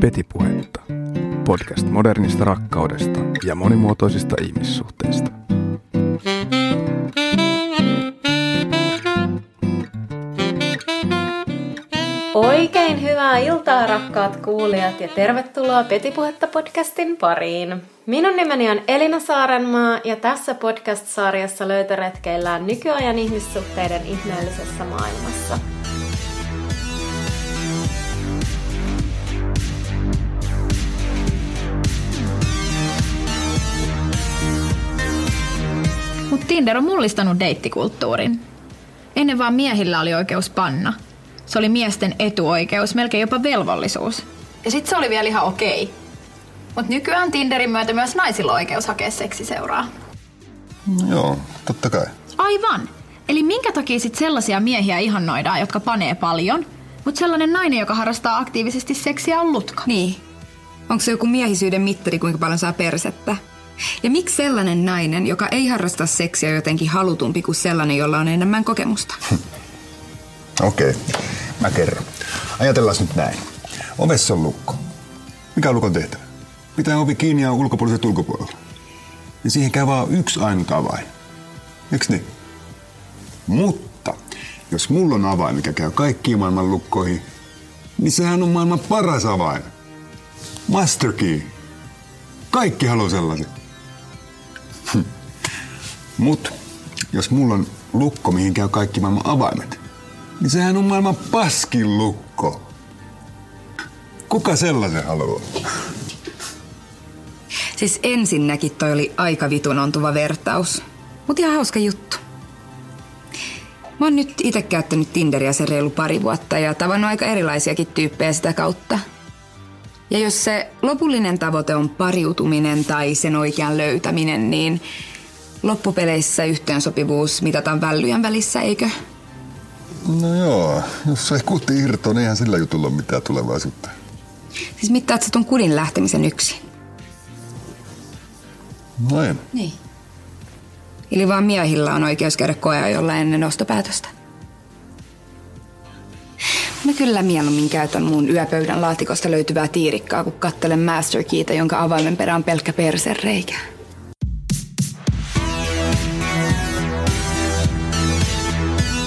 Petipuhetta. Podcast modernista rakkaudesta ja monimuotoisista ihmissuhteista. Oikein hyvää iltaa rakkaat kuulijat ja tervetuloa Petipuhetta podcastin pariin. Minun nimeni on Elina Saarenmaa ja tässä podcast-sarjassa löytöretkeillään nykyajan ihmissuhteiden ihmeellisessä maailmassa. Tinder on mullistanut deittikulttuurin. Ennen vaan miehillä oli oikeus panna. Se oli miesten etuoikeus, melkein jopa velvollisuus. Ja sit se oli vielä ihan okei. Mutta nykyään Tinderin myötä myös naisilla on oikeus hakea seksiseuraa. No joo, totta kai. Aivan. Eli minkä takia sit sellaisia miehiä ihannoidaan, jotka panee paljon, mutta sellainen nainen, joka harrastaa aktiivisesti seksiä, on lutka? Niin. Onko se joku miehisyyden mittari, kuinka paljon saa persettä? Ja miksi sellainen nainen, joka ei harrasta seksiä, jotenkin halutumpi kuin sellainen, jolla on enemmän kokemusta? Okei, mä kerron. Ajatellaan nyt näin. Ovessa on lukko. Mikä on lukon tehtävä? Pitää ovi kiinni ja ulkopuoliset ulkopuolella. Ja siihen käy vaan yksi ainut avain. Eiks niin? Mutta jos mulla on avain, mikä käy kaikkiin maailman lukkoihin, niin sehän on maailman paras avain. Master key. Kaikki haluaa sellaisen. Hm. Mut jos mulla on lukko, mihin käy kaikki maailman avaimet, niin sehän on maailman paskin lukko. Kuka sellaisen haluaa? Siis ensinnäkin toi oli aika vitun ontuva vertaus. Mut ihan hauska juttu. Mä oon nyt itse käyttänyt Tinderiä se reilu pari vuotta ja tavannut aika erilaisiakin tyyppejä sitä kautta. Ja jos se lopullinen tavoite on pariutuminen tai sen oikean löytäminen, niin loppupeleissä yhteensopivuus mitataan vällyjen välissä, eikö? No joo, jos se kuti irtoaa, niin eihän sillä jutulla ole mitään tulevaisuutta. Siis mittaat sä ton kudin lähtemisen yksin? No en. Niin. Eli vaan miehillä on oikeus käydä koeajolla ennen ostopäätöstä. Mä kyllä mieluummin käytän mun yöpöydän laatikosta löytyvää tiirikkaa, kun kattelen Master Keytä, jonka avaimen perä on pelkkä persereikä.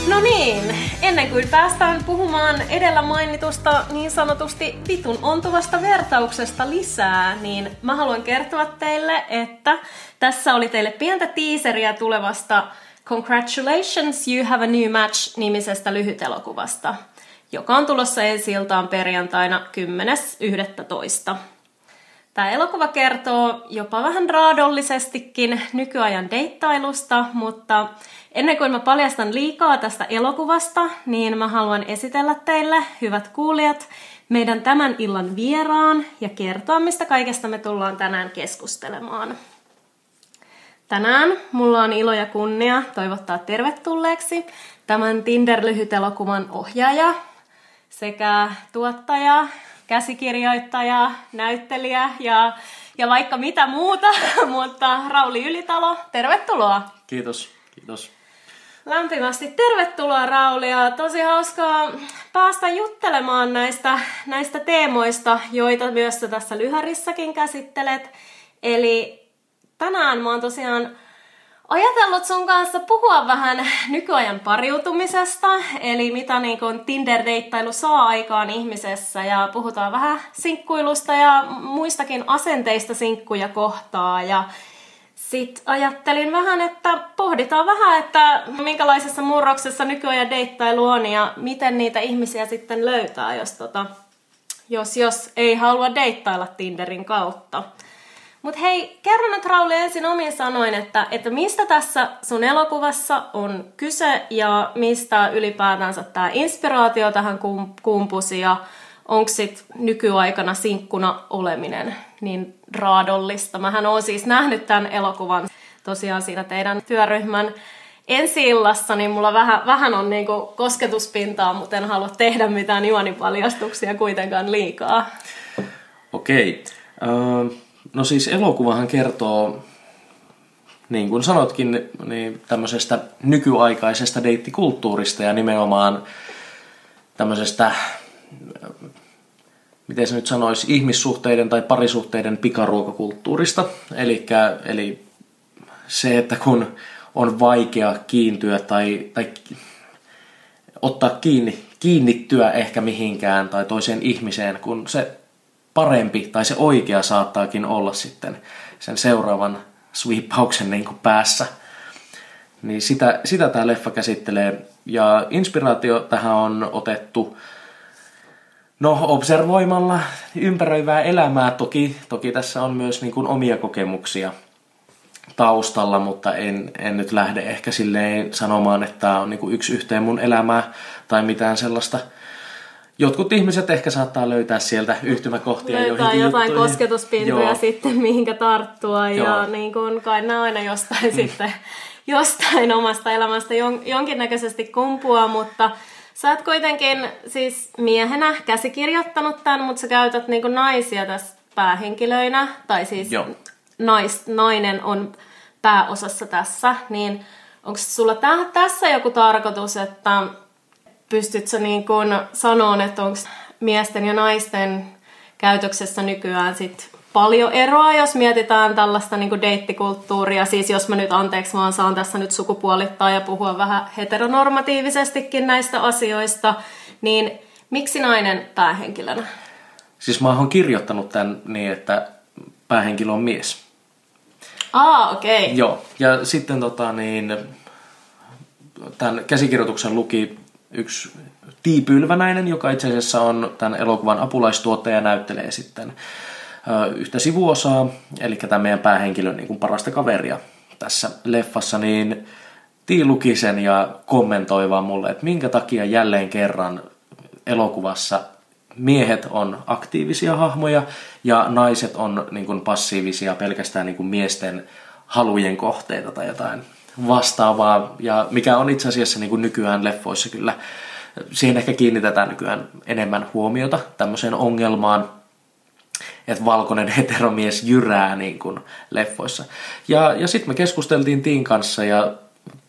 No niin, ennen kuin päästään puhumaan edellä mainitusta niin sanotusti vitun ontuvasta vertauksesta lisää, niin mä haluan kertoa teille, että tässä oli teille pientä tiiseriä tulevasta Congratulations, you have a new match nimisestä lyhytelokuvasta, joka on tulossa ensi iltaan perjantaina 10.11. Tämä elokuva kertoo jopa vähän raadollisestikin nykyajan deittailusta, mutta ennen kuin mä paljastan liikaa tästä elokuvasta, niin mä haluan esitellä teille, hyvät kuulijat, meidän tämän illan vieraan ja kertoa, mistä kaikesta me tullaan tänään keskustelemaan. Tänään mulla on ilo ja kunnia toivottaa tervetulleeksi tämän Tinder-lyhytelokuvan ohjaaja sekä tuottaja, käsikirjoittaja, näyttelijä ja, ja vaikka mitä muuta, mutta Rauli Ylitalo, tervetuloa. Kiitos, kiitos. Lämpimästi tervetuloa Rauli ja tosi hauskaa päästä juttelemaan näistä, näistä teemoista, joita myös sä tässä lyhärissäkin käsittelet. Eli tänään mä oon tosiaan ajatellut sun kanssa puhua vähän nykyajan pariutumisesta, eli mitä niin kun Tinder-deittailu saa aikaan ihmisessä, ja puhutaan vähän sinkkuilusta ja muistakin asenteista sinkkuja kohtaa, ja sitten ajattelin vähän, että pohditaan vähän, että minkälaisessa murroksessa nykyajan deittailu on ja miten niitä ihmisiä sitten löytää, jos, tota, jos, jos ei halua deittailla Tinderin kautta. Mutta hei, kerro nyt Rauli ensin omin sanoin, että, että mistä tässä sun elokuvassa on kyse ja mistä ylipäätänsä tämä inspiraatio tähän kumpusi ja onko sit nykyaikana sinkkuna oleminen niin raadollista. Mähän oon siis nähnyt tämän elokuvan tosiaan siinä teidän työryhmän ensi illassa, niin mulla vähän, vähän on niinku kosketuspintaa, mutta en halua tehdä mitään juonipaljastuksia kuitenkaan liikaa. Okei. Okay. No siis elokuvahan kertoo, niin kuin sanotkin, niin tämmöisestä nykyaikaisesta deittikulttuurista ja nimenomaan tämmöisestä miten se nyt sanoisi, ihmissuhteiden tai parisuhteiden pikaruokakulttuurista. Elikkä, eli se, että kun on vaikea kiintyä tai, tai ottaa kiinni, kiinnittyä ehkä mihinkään tai toiseen ihmiseen, kun se parempi tai se oikea saattaakin olla sitten sen seuraavan sweepauksen niin kuin päässä. Niin sitä, sitä tämä leffa käsittelee. Ja inspiraatio tähän on otettu No, observoimalla ympäröivää elämää. Toki, toki tässä on myös niin kuin omia kokemuksia taustalla, mutta en, en nyt lähde ehkä silleen sanomaan, että tämä on niin kuin yksi yhteen mun elämää tai mitään sellaista. Jotkut ihmiset ehkä saattaa löytää sieltä yhtymäkohtia Löytää jotain juttuihin. kosketuspintoja Joo. sitten, mihinkä tarttua Joo. ja niin kuin, kai ne aina jostain sitten jostain omasta elämästä jon, jonkinnäköisesti kumpua, mutta Sä oot kuitenkin siis miehenä käsikirjoittanut tämän, mutta sä käytät niinku naisia tässä päähenkilöinä, tai siis Joo. Nais, nainen on pääosassa tässä, niin onko sulla tä- tässä joku tarkoitus, että pystyt sä niin sanoa, että onko miesten ja naisten käytöksessä nykyään sit paljon eroa, jos mietitään tällaista niin deittikulttuuria. Siis jos mä nyt anteeksi vaan saan tässä nyt sukupuolittaa ja puhua vähän heteronormatiivisestikin näistä asioista, niin miksi nainen päähenkilönä? Siis mä oon kirjoittanut tämän niin, että päähenkilö on mies. Aa, okei. Okay. Joo, ja sitten tota niin, tämän käsikirjoituksen luki yksi Tiipylvänäinen, joka itse asiassa on tämän elokuvan apulaistuottaja ja näyttelee sitten yhtä sivuosaa, eli tämä meidän päähenkilön niin kuin parasta kaveria tässä leffassa, niin Tii luki sen ja kommentoi vaan mulle, että minkä takia jälleen kerran elokuvassa miehet on aktiivisia hahmoja ja naiset on niin kuin passiivisia pelkästään niin kuin miesten halujen kohteita tai jotain vastaavaa. Ja mikä on itse asiassa niin kuin nykyään leffoissa kyllä, siihen ehkä kiinnitetään nykyään enemmän huomiota tämmöiseen ongelmaan, että valkoinen heteromies jyrää niin kuin leffoissa. Ja, ja sitten me keskusteltiin Tiin kanssa ja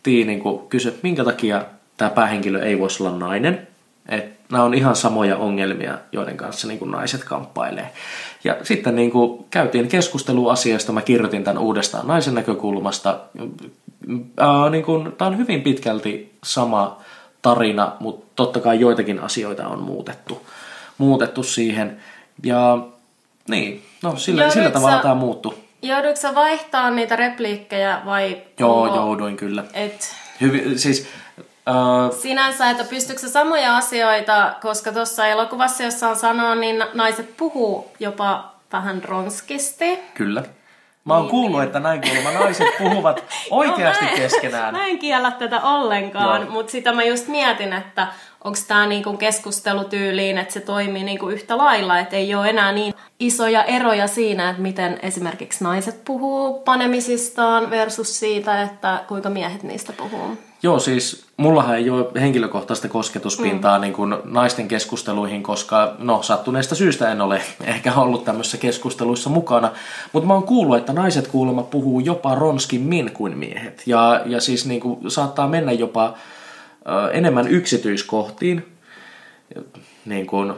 Tiin niin kysyi, että minkä takia tämä päähenkilö ei voisi olla nainen. Että nämä on ihan samoja ongelmia, joiden kanssa niin kuin naiset kamppailee. Ja sitten niin kuin käytiin keskustelua asiasta, mä kirjoitin tämän uudestaan naisen näkökulmasta. Ää, niin kuin, tämä on hyvin pitkälti sama tarina, mutta totta kai joitakin asioita on muutettu, muutettu siihen. Ja niin, no sillä, sillä tavalla tämä muuttui. Joudutko sä vaihtaa niitä repliikkejä vai... Joo, onko, jouduin kyllä. Et... Hyvi, siis, uh... Sinänsä, että pystyykö samoja asioita, koska tuossa elokuvassa, jossa on sanoa, niin naiset puhuu jopa vähän ronskisti. Kyllä. Mä oon niin, kuullut, niin. että näin kuulemma naiset puhuvat oikeasti no, mä en, keskenään. Mä en kiellä tätä ollenkaan, mutta sitä mä just mietin, että onko tämä niinku keskustelutyyliin, että se toimii niinku yhtä lailla, että ei ole enää niin isoja eroja siinä, että miten esimerkiksi naiset puhuu panemisistaan versus siitä, että kuinka miehet niistä puhuu. Joo, siis mullahan ei ole henkilökohtaista kosketuspintaa mm. niin kuin naisten keskusteluihin, koska no sattuneesta syystä en ole ehkä ollut tämmöisissä keskusteluissa mukana. Mutta mä oon kuullut, että naiset kuulemma puhuu jopa ronskimmin kuin miehet. Ja, ja siis niin kuin, saattaa mennä jopa enemmän yksityiskohtiin, niin kuin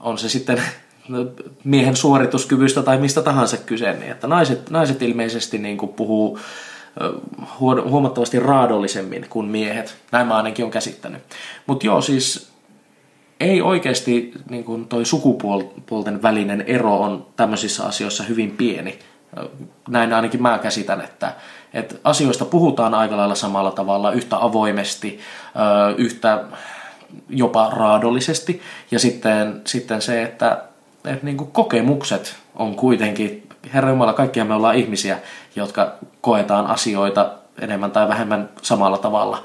on se sitten miehen suorituskyvystä tai mistä tahansa kyse, niin että naiset, naiset ilmeisesti niin kuin puhuu huomattavasti raadollisemmin kuin miehet. Näin mä ainakin on käsittänyt. Mutta joo, siis ei oikeasti niin kuin toi sukupuolten välinen ero on tämmöisissä asioissa hyvin pieni. Näin ainakin mä käsitän, että, että asioista puhutaan aika lailla samalla tavalla, yhtä avoimesti, yhtä jopa raadollisesti. Ja sitten, sitten se, että, että niin kuin kokemukset on kuitenkin, Herra Jumala, kaikkia me ollaan ihmisiä, jotka koetaan asioita enemmän tai vähemmän samalla tavalla.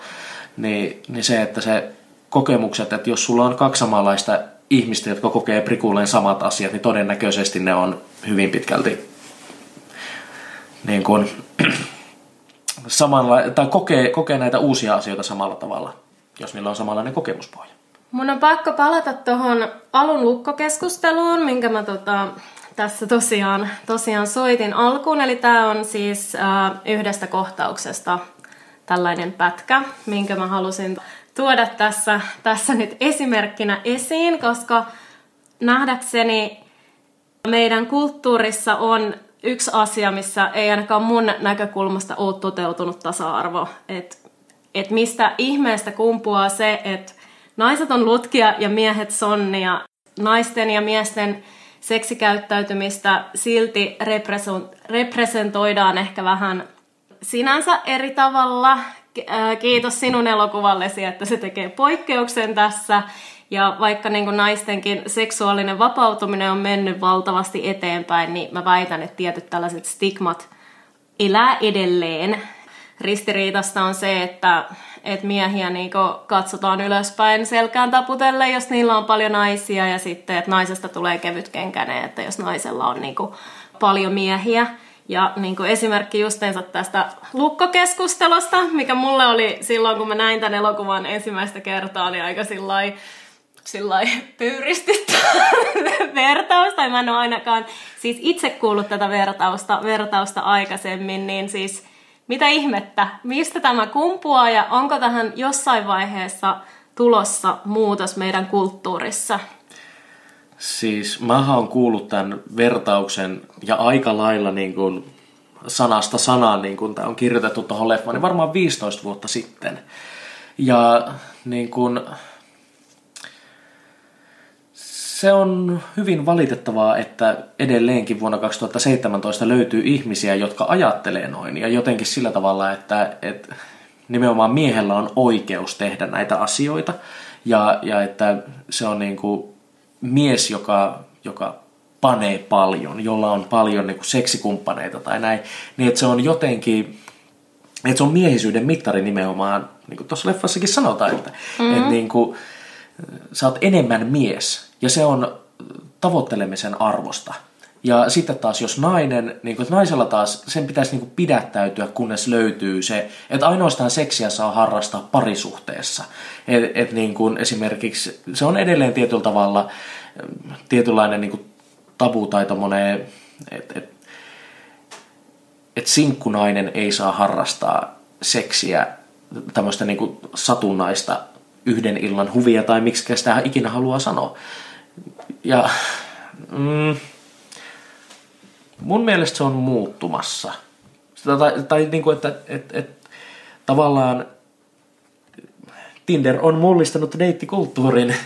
Niin, niin se, että se kokemukset, että jos sulla on kaksi samanlaista ihmistä, jotka kokee prikulleen samat asiat, niin todennäköisesti ne on hyvin pitkälti niin kuin, samanla- tai kokee, kokee näitä uusia asioita samalla tavalla, jos niillä on samanlainen kokemuspohja. Mun on pakko palata tuohon alun lukkokeskusteluun, minkä mä tota, tässä tosiaan, tosiaan soitin alkuun. Eli tämä on siis äh, yhdestä kohtauksesta tällainen pätkä, minkä mä halusin tuoda tässä, tässä nyt esimerkkinä esiin, koska nähdäkseni Meidän kulttuurissa on yksi asia, missä ei ainakaan mun näkökulmasta ole toteutunut tasa-arvo. Että et mistä ihmeestä kumpuaa se, että naiset on lutkia ja miehet sonnia. Naisten ja miesten seksikäyttäytymistä silti representoidaan ehkä vähän sinänsä eri tavalla. Kiitos sinun elokuvallesi, että se tekee poikkeuksen tässä. Ja vaikka niin kuin naistenkin seksuaalinen vapautuminen on mennyt valtavasti eteenpäin, niin mä väitän, että tietyt tällaiset stigmat elää edelleen. Ristiriitasta on se, että, että miehiä niin katsotaan ylöspäin selkään taputelle, jos niillä on paljon naisia, ja sitten, että naisesta tulee kevytkenkäinen, että jos naisella on niin paljon miehiä. Ja niin esimerkki justeensa tästä lukkokeskustelusta, mikä mulle oli silloin, kun mä näin tämän elokuvan ensimmäistä kertaa, niin aika sillä sillä pyyristyttää vertaus, tai mä en ole ainakaan siis itse kuullut tätä vertausta, vertausta aikaisemmin, niin siis mitä ihmettä, mistä tämä kumpuaa ja onko tähän jossain vaiheessa tulossa muutos meidän kulttuurissa? Siis mä oon kuullut tämän vertauksen ja aika lailla niin kuin sanasta sanaan, niin kuin tämä on kirjoitettu tuohon leffaan, niin varmaan 15 vuotta sitten. Ja niin kuin, se on hyvin valitettavaa, että edelleenkin vuonna 2017 löytyy ihmisiä, jotka ajattelee noin. Ja jotenkin sillä tavalla, että, että nimenomaan miehellä on oikeus tehdä näitä asioita. Ja, ja että se on niin kuin mies, joka, joka panee paljon, jolla on paljon niin kuin seksikumppaneita tai näin. Niin että se on jotenkin, että se on miehisyyden mittari nimenomaan, niin kuin tuossa leffassakin sanotaan, että, mm-hmm. että niin kuin, sä oot enemmän mies ja se on tavoittelemisen arvosta. Ja sitten taas jos nainen, niin kuin, naisella taas sen pitäisi niin kuin pidättäytyä, kunnes löytyy se, että ainoastaan seksiä saa harrastaa parisuhteessa. Et, et niin kuin esimerkiksi se on edelleen tietyllä tavalla tietynlainen niin kuin tabu tai tommonen, että et, et sinkkunainen ei saa harrastaa seksiä tämmöistä niin kuin satunnaista yhden illan huvia tai miksi sitä ikinä haluaa sanoa. Ja mm, mun mielestä se on muuttumassa. Tai, tai niin kuin, että et, et, tavallaan Tinder on mullistanut deittikulttuurin.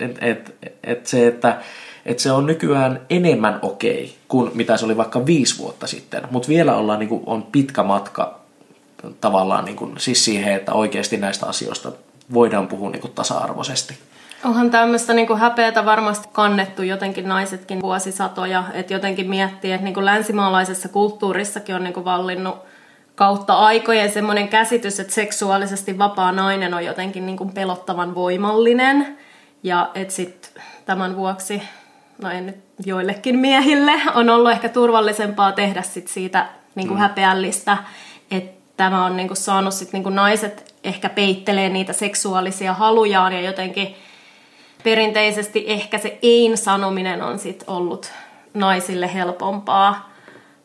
Et, et, et se, että et se on nykyään enemmän okei kuin mitä se oli vaikka viisi vuotta sitten. Mutta vielä ollaan, niin kuin, on pitkä matka tavallaan niin kuin, siis siihen, että oikeasti näistä asioista voidaan puhua niin kuin tasa-arvoisesti. Onhan tämmöistä niin kuin häpeätä varmasti kannettu jotenkin naisetkin vuosisatoja, että jotenkin miettii, että niin kuin länsimaalaisessa kulttuurissakin on niin kuin vallinnut kautta aikojen semmoinen käsitys, että seksuaalisesti vapaa nainen on jotenkin niin kuin pelottavan voimallinen. Ja että sitten tämän vuoksi, no en nyt joillekin miehille, on ollut ehkä turvallisempaa tehdä sit siitä niin kuin mm. häpeällistä, että tämä on niin saanut sit niin naiset ehkä peittelee niitä seksuaalisia halujaan ja jotenkin perinteisesti ehkä se ein-sanominen on sit ollut naisille helpompaa.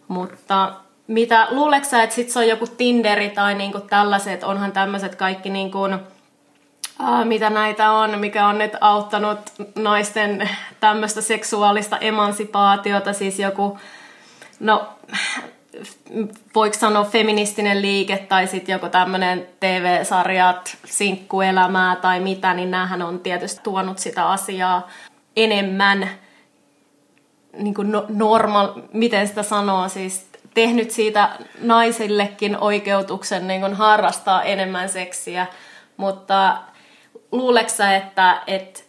Mutta mitä, luuleeko että sit se on joku Tinderi tai niinku tällaiset, onhan tämmöiset kaikki niinku, äh, mitä näitä on, mikä on nyt auttanut naisten tämmöistä seksuaalista emansipaatiota, siis joku, no voiko sanoa feministinen liike tai sitten joku tämmöinen TV-sarjat, sinkkuelämää tai mitä, niin näähän on tietysti tuonut sitä asiaa enemmän niin kuin no, normal, miten sitä sanoo, siis tehnyt siitä naisillekin oikeutuksen niin kuin harrastaa enemmän seksiä, mutta luuleksä, että, että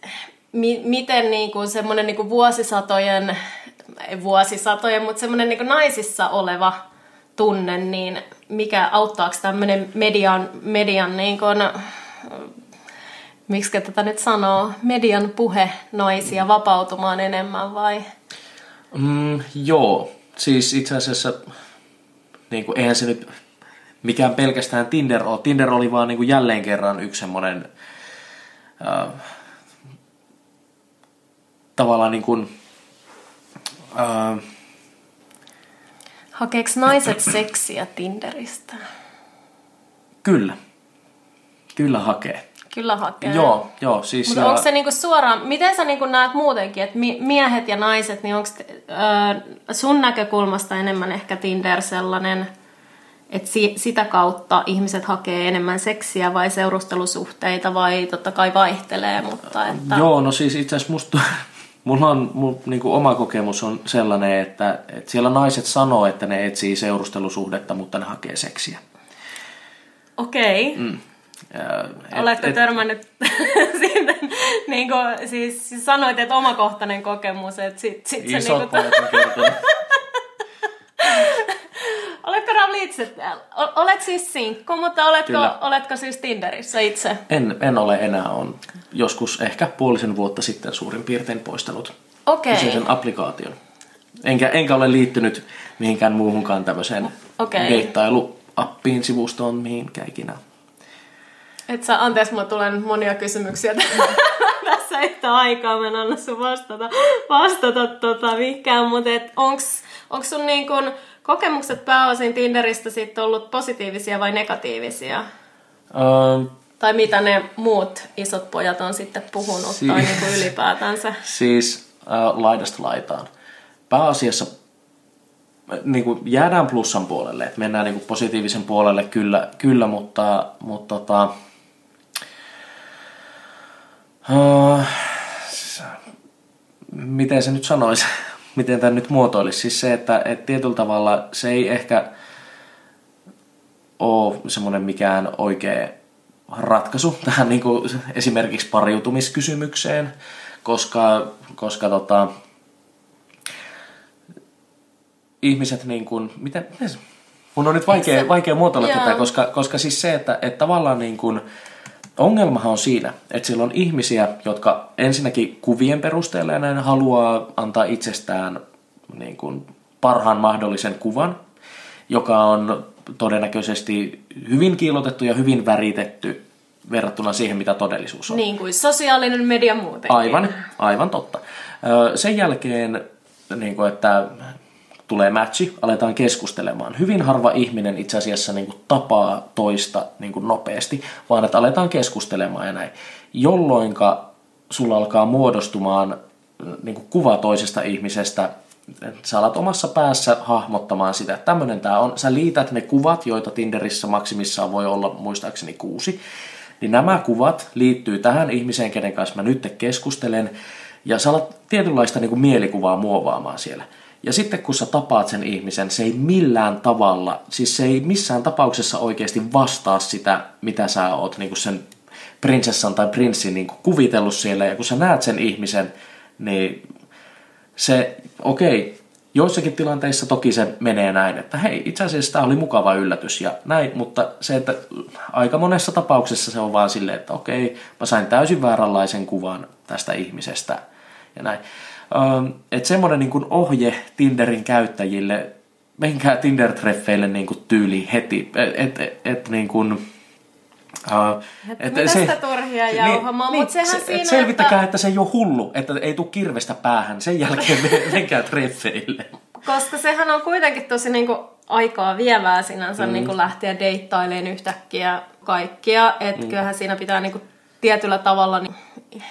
mi, miten niin kuin semmoinen niin kuin vuosisatojen vuosisatojen, mutta semmoinen niin naisissa oleva tunne, niin mikä auttaako tämmöinen median, median niin kuin, miksi tätä nyt sanoo, median puhe naisia vapautumaan enemmän vai? Mm, joo, siis itse asiassa niin kuin, eihän se nyt mikään pelkästään Tinder ole. Tinder oli vaan niin kuin jälleen kerran yksi semmoinen äh, tavallaan niin kuin, Uh, Hakeeko naiset seksiä Tinderistä? Kyllä. Kyllä hakee. kyllä hakee. Joo, joo. Siis Mutta onko se niinku suoraan, miten sä niinku näet muutenkin, että mi- miehet ja naiset, niin onko sun näkökulmasta enemmän ehkä Tinder sellainen, että si- sitä kautta ihmiset hakee enemmän seksiä vai seurustelusuhteita vai totta kai vaihtelee, mutta että... Joo, no siis itse asiassa musta, mulla on mun, niin kuin oma kokemus on sellainen, että, että siellä naiset sanoo, että ne etsii seurustelusuhdetta, mutta ne hakee seksiä. Okei. Okay. Mm. Et- Oletko et- törmännyt sitten, niin kuin, siis, siis sanoit, että omakohtainen kokemus, että sit, sit se Isot niin kertonut. Oletko Rauli itse, olet siis sinkku, mutta oletko, Kyllä. oletko siis Tinderissä itse? En, en ole enää, on joskus ehkä puolisen vuotta sitten suurin piirtein poistanut Okei. kyseisen applikaation. Enkä, enkä ole liittynyt mihinkään muuhunkaan tämmöiseen Okei. deittailuappiin, sivustoon, mihinkään ikinä. Et sä, anteeksi, tulee nyt monia kysymyksiä tässä yhtä aikaa. Mä en anna sun vastata, vastata tota mihinkään, mutta onks sun niin kun kokemukset pääosin Tinderistä sit ollut positiivisia vai negatiivisia? Öö, Tai mitä ne muut isot pojat on sitten puhunut Si- tai niin kuin ylipäätänsä? Siis äh, laidasta laitaan. Pääasiassa niin kuin jäädään plussan puolelle, että mennään niin kuin positiivisen puolelle kyllä, kyllä mutta, mutta tota, s- miten se nyt sanoisi, miten tämä nyt muotoilisi, siis se, että, että tietyllä tavalla se ei ehkä ole semmoinen mikään oikea ratkaisu tähän niin kuin esimerkiksi pariutumiskysymykseen, koska, koska tota, ihmiset niin kuin, miten, miten mun on nyt vaikea, vaikea muotoilla tätä, koska, koska siis se, että, että tavallaan niin kuin, ongelmahan on siinä, että siellä on ihmisiä, jotka ensinnäkin kuvien perusteella ja näin haluaa antaa itsestään niin kuin parhaan mahdollisen kuvan, joka on todennäköisesti hyvin kiilotettu ja hyvin väritetty verrattuna siihen, mitä todellisuus on. Niin kuin sosiaalinen media muutenkin. Aivan, aivan totta. Sen jälkeen, niin kuin, että tulee matchi, aletaan keskustelemaan. Hyvin harva ihminen itse asiassa niin kuin, tapaa toista niin kuin, nopeasti, vaan että aletaan keskustelemaan ja näin. Jolloinka sulla alkaa muodostumaan niin kuin, kuva toisesta ihmisestä, sä alat omassa päässä hahmottamaan sitä, että tämmöinen tämä on. Sä liität ne kuvat, joita Tinderissä maksimissaan voi olla muistaakseni kuusi, niin nämä kuvat liittyy tähän ihmiseen, kenen kanssa mä nyt keskustelen, ja sä alat tietynlaista niin kuin mielikuvaa muovaamaan siellä. Ja sitten kun sä tapaat sen ihmisen, se ei millään tavalla, siis se ei missään tapauksessa oikeasti vastaa sitä, mitä sä oot niin sen prinsessan tai prinssin niin kuvitellut siellä. Ja kun sä näet sen ihmisen, niin se, okei, joissakin tilanteissa toki se menee näin, että hei, itse asiassa tämä oli mukava yllätys ja näin, mutta se, että aika monessa tapauksessa se on vaan silleen, että okei, mä sain täysin vääränlaisen kuvan tästä ihmisestä ja näin. Että semmoinen niin kuin ohje Tinderin käyttäjille, menkää Tinder-treffeille niin kuin tyyli heti, että et, et, niin kuin, Uh, mitä sitä turhia jauhamaan, mut sehän se, siinä, et selvittäkää, että- että se ei ole hullu, että ei tule kirvestä päähän. Sen jälkeen menkää treffeille. Koska sehän on kuitenkin tosi niinku aikaa vievää sinänsä mm. niinku lähteä deittailemaan yhtäkkiä kaikkia. Että mm. kyllähän siinä pitää niinku tietyllä tavalla niin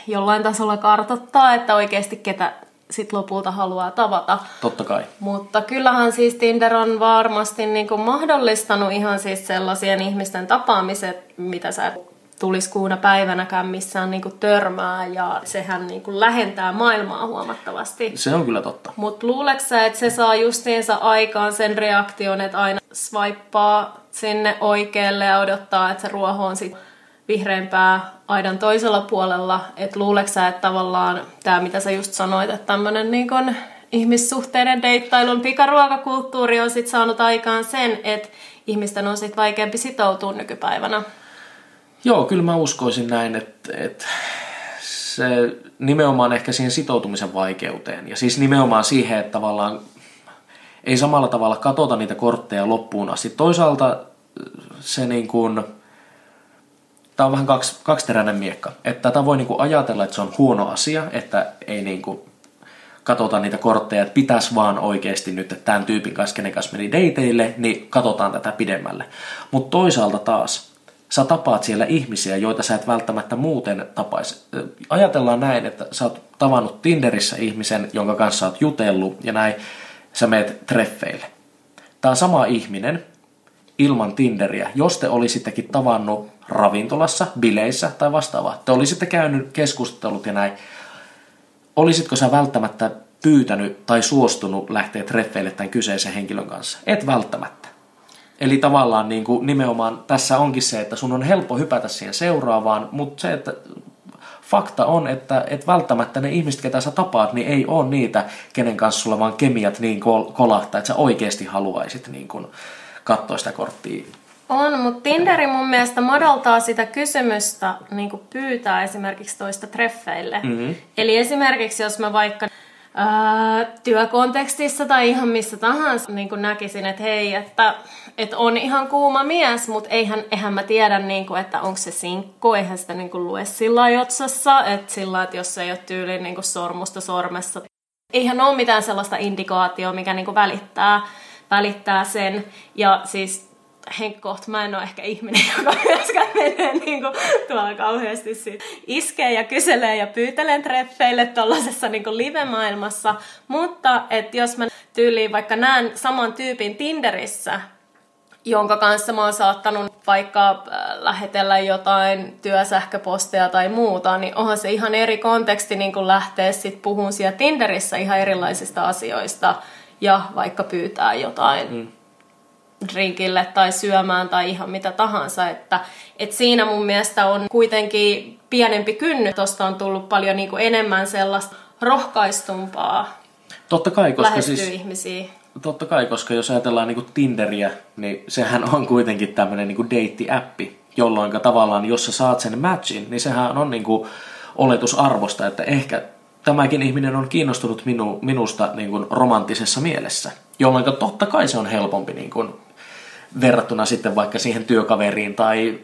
jollain tasolla kartottaa, että oikeasti ketä sit lopulta haluaa tavata. Totta kai. Mutta kyllähän siis Tinder on varmasti niinku mahdollistanut ihan siis sellaisien ihmisten tapaamiset, mitä sä et tulis kuuna päivänäkään missään niinku törmää ja sehän niinku lähentää maailmaa huomattavasti. Se on kyllä totta. Mutta luuleeko sä, että se saa justiinsa aikaan sen reaktion, että aina swipeaa sinne oikealle ja odottaa, että se ruoho on sit vihreämpää aidan toisella puolella. Että luuleeko sä, että tavallaan tämä, mitä sä just sanoit, että tämmöinen niin ihmissuhteiden deittailun pikaruokakulttuuri on sit saanut aikaan sen, että ihmisten on sit vaikeampi sitoutua nykypäivänä. Joo, kyllä mä uskoisin näin, että, että se nimenomaan ehkä siihen sitoutumisen vaikeuteen. Ja siis nimenomaan siihen, että tavallaan ei samalla tavalla katota niitä kortteja loppuun asti. Toisaalta se niin kuin, tämä on vähän kaksi, kaksiteräinen miekka. Että tätä voi niin kuin ajatella, että se on huono asia, että ei niin kuin niitä kortteja, että pitäisi vaan oikeasti nyt, että tämän tyypin kanssa, kenen kanssa meni dateille, niin katsotaan tätä pidemmälle. Mutta toisaalta taas, sä tapaat siellä ihmisiä, joita sä et välttämättä muuten tapaisi. Ajatellaan näin, että sä oot tavannut Tinderissä ihmisen, jonka kanssa sä oot jutellut ja näin, sä meet treffeille. Tämä sama ihminen ilman Tinderiä, jos te olisittekin tavannut ravintolassa, bileissä tai vastaavaa, te olisitte käynyt keskustelut ja näin, olisitko sä välttämättä pyytänyt tai suostunut lähteä treffeille tämän kyseisen henkilön kanssa? Et välttämättä. Eli tavallaan niin kuin nimenomaan tässä onkin se, että sun on helppo hypätä siihen seuraavaan, mutta se, että fakta on, että, että välttämättä ne ihmiset, ketä sä tapaat, niin ei ole niitä, kenen kanssa sulla vaan kemiat niin kolahtaa, että sä oikeasti haluaisit niin kuin katsoa sitä korttia on, mutta Tinderi mun mielestä madaltaa sitä kysymystä niin pyytää esimerkiksi toista treffeille. Mm-hmm. Eli esimerkiksi jos mä vaikka ää, työkontekstissa tai ihan missä tahansa niin näkisin, että hei, että, että on ihan kuuma mies, mutta eihän, eihän mä tiedä, niin kuin, että onko se sinkku, eihän sitä niin kuin lue sillä otsassa, että sillä että jos ei ole tyyli niin kuin sormusta sormessa. Eihän ole mitään sellaista indikaatioa, mikä niin kuin välittää, välittää sen. Ja siis henkkoht, mä en ole ehkä ihminen, joka myöskään menee niin kuin, tuolla kauheasti sit iskee ja kyselee ja pyytelen treffeille tuollaisessa niin live-maailmassa. Mutta että jos mä tyyliin vaikka näen saman tyypin Tinderissä, jonka kanssa mä oon saattanut vaikka äh, lähetellä jotain työsähköposteja tai muuta, niin onhan se ihan eri konteksti niin kuin lähteä sitten puhumaan siellä Tinderissä ihan erilaisista asioista ja vaikka pyytää jotain mm drinkille tai syömään tai ihan mitä tahansa. Että, et siinä mun mielestä on kuitenkin pienempi kynny. Tuosta on tullut paljon niin kuin enemmän sellaista rohkaistumpaa Totta kai, koska siis, ihmisiä. Totta kai, koska jos ajatellaan niin Tinderiä, niin sehän on kuitenkin tämmöinen niin deitti-appi, jolloin tavallaan jos sä saat sen matchin, niin sehän on niin kuin oletusarvosta, että ehkä tämäkin ihminen on kiinnostunut minu, minusta niin kuin romanttisessa mielessä. Jolloin totta kai se on helpompi niin kuin verrattuna sitten vaikka siihen työkaveriin tai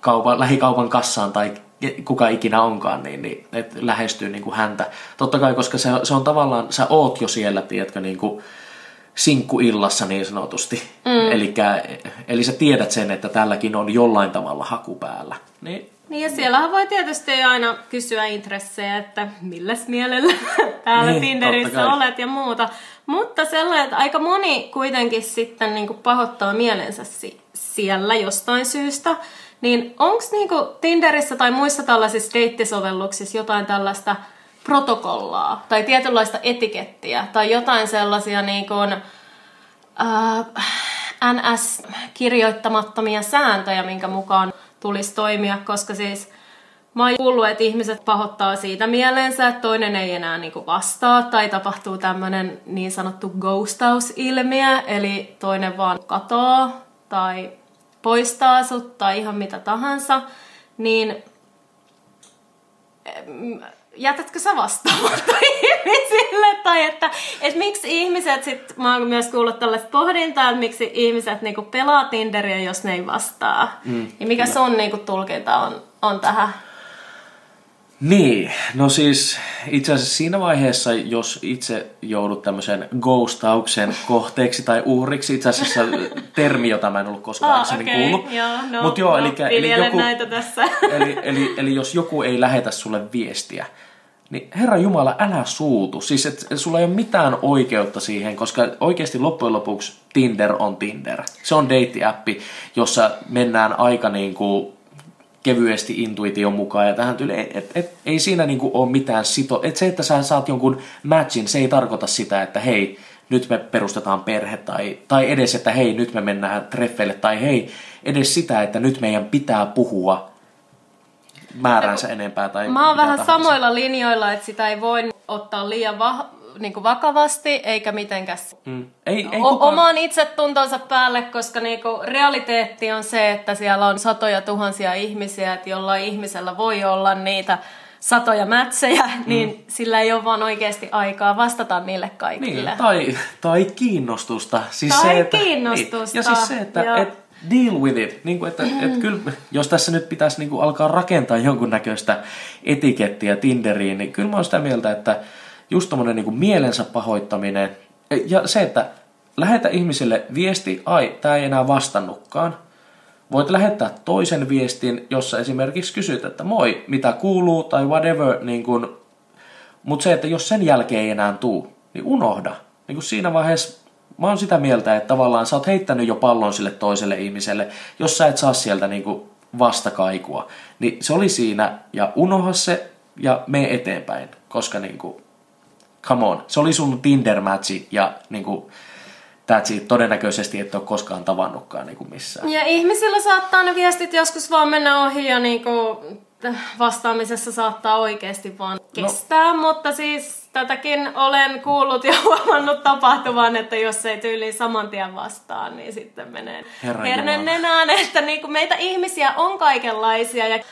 kaupan, lähikaupan kassaan tai kuka ikinä onkaan, niin, niin et lähestyy niin kuin häntä. Totta kai, koska se, se on tavallaan, sä oot jo siellä, tiedätkö, niin kuin sinkkuillassa niin sanotusti. Mm. Elikkä, eli sä tiedät sen, että tälläkin on jollain tavalla haku päällä. Niin niin ja siellähän voi tietysti aina kysyä intressejä, että milläs mielellä täällä niin, Tinderissä olet ja muuta. Mutta sellainen, että aika moni kuitenkin sitten niin kuin pahoittaa mielensä si- siellä jostain syystä. Niin onko niin Tinderissä tai muissa tällaisissa deittisovelluksissa jotain tällaista protokollaa tai tietynlaista etikettiä tai jotain sellaisia niin kuin, äh, NS-kirjoittamattomia sääntöjä, minkä mukaan tulisi toimia, koska siis mä oon kuullut, että ihmiset pahoittaa siitä mielensä, että toinen ei enää niinku vastaa tai tapahtuu tämmöinen niin sanottu ghostaus-ilmiö, eli toinen vaan katoaa tai poistaa sut tai ihan mitä tahansa, niin jätätkö sä vastaamatta ihmisille? Tai että, että miksi ihmiset sit, mä oon myös kuullut tällaista pohdintaa, että miksi ihmiset niinku pelaa Tinderiä, jos ne ei vastaa. Mm, ja mikä kyllä. sun niinku tulkinta on, on tähän? Niin, no siis itse asiassa siinä vaiheessa, jos itse joudut tämmöisen ghostauksen kohteeksi tai uhriksi, itse asiassa termi, jota mä en ollut koskaan oh, aikaisemmin okay. kuullut. Joo, no, Mut joo, no, eli, eli, joku, näitä tässä. Eli, eli, eli jos joku ei lähetä sulle viestiä, niin Herra Jumala, älä suutu. Siis et, sulla ei ole mitään oikeutta siihen, koska oikeasti loppujen lopuksi Tinder on Tinder. Se on deittiäppi, jossa mennään aika niin kuin kevyesti intuition mukaan ja tähän tyyliin, et, et, et, ei siinä niinku ole mitään sito, et se, että sä saat jonkun matchin, se ei tarkoita sitä, että hei, nyt me perustetaan perhe tai, tai edes, että hei, nyt me mennään treffeille tai hei, edes sitä, että nyt meidän pitää puhua määränsä enempää tai Mä oon vähän tahansa. samoilla linjoilla, että sitä ei voi ottaa liian va- niin kuin vakavasti, eikä mitenkään mm. ei, ei o- oman itsetuntonsa päälle, koska niin kuin realiteetti on se, että siellä on satoja tuhansia ihmisiä, että jollain ihmisellä voi olla niitä satoja mätsejä, mm. niin sillä ei ole vaan oikeasti aikaa vastata niille kaikille. Niin, tai, tai kiinnostusta. Siis tai se, että, kiinnostusta. Niin, ja siis se, että et, deal with it. Niin kuin, että, mm. että kyllä, jos tässä nyt pitäisi niin kuin alkaa rakentaa jonkunnäköistä etikettiä Tinderiin, niin kyllä mä oon sitä mieltä, että just tommonen niin mielensä pahoittaminen ja se, että lähetä ihmisille viesti, ai, tämä ei enää vastannutkaan, Voit lähettää toisen viestin, jossa esimerkiksi kysyt, että moi, mitä kuuluu tai whatever, niin kun, mutta se, että jos sen jälkeen ei enää tuu, niin unohda. Niin kun siinä vaiheessa mä oon sitä mieltä, että tavallaan sä oot heittänyt jo pallon sille toiselle ihmiselle, jos sä et saa sieltä niin kuin vastakaikua. Niin se oli siinä ja unoha se ja mene eteenpäin, koska niin kuin, come on, se oli sun Tinder-matchi ja niin kuin, that's it. Todennäköisesti et ole koskaan tavannutkaan niin kuin missään. Ja ihmisillä saattaa ne viestit joskus vaan mennä ohi ja niin kuin vastaamisessa saattaa oikeasti vaan kestää, no. mutta siis tätäkin olen kuullut ja huomannut tapahtuvan, että jos ei tyyli saman tien vastaan, niin sitten menee hernen nenään, että niin kuin meitä ihmisiä on kaikenlaisia. Ja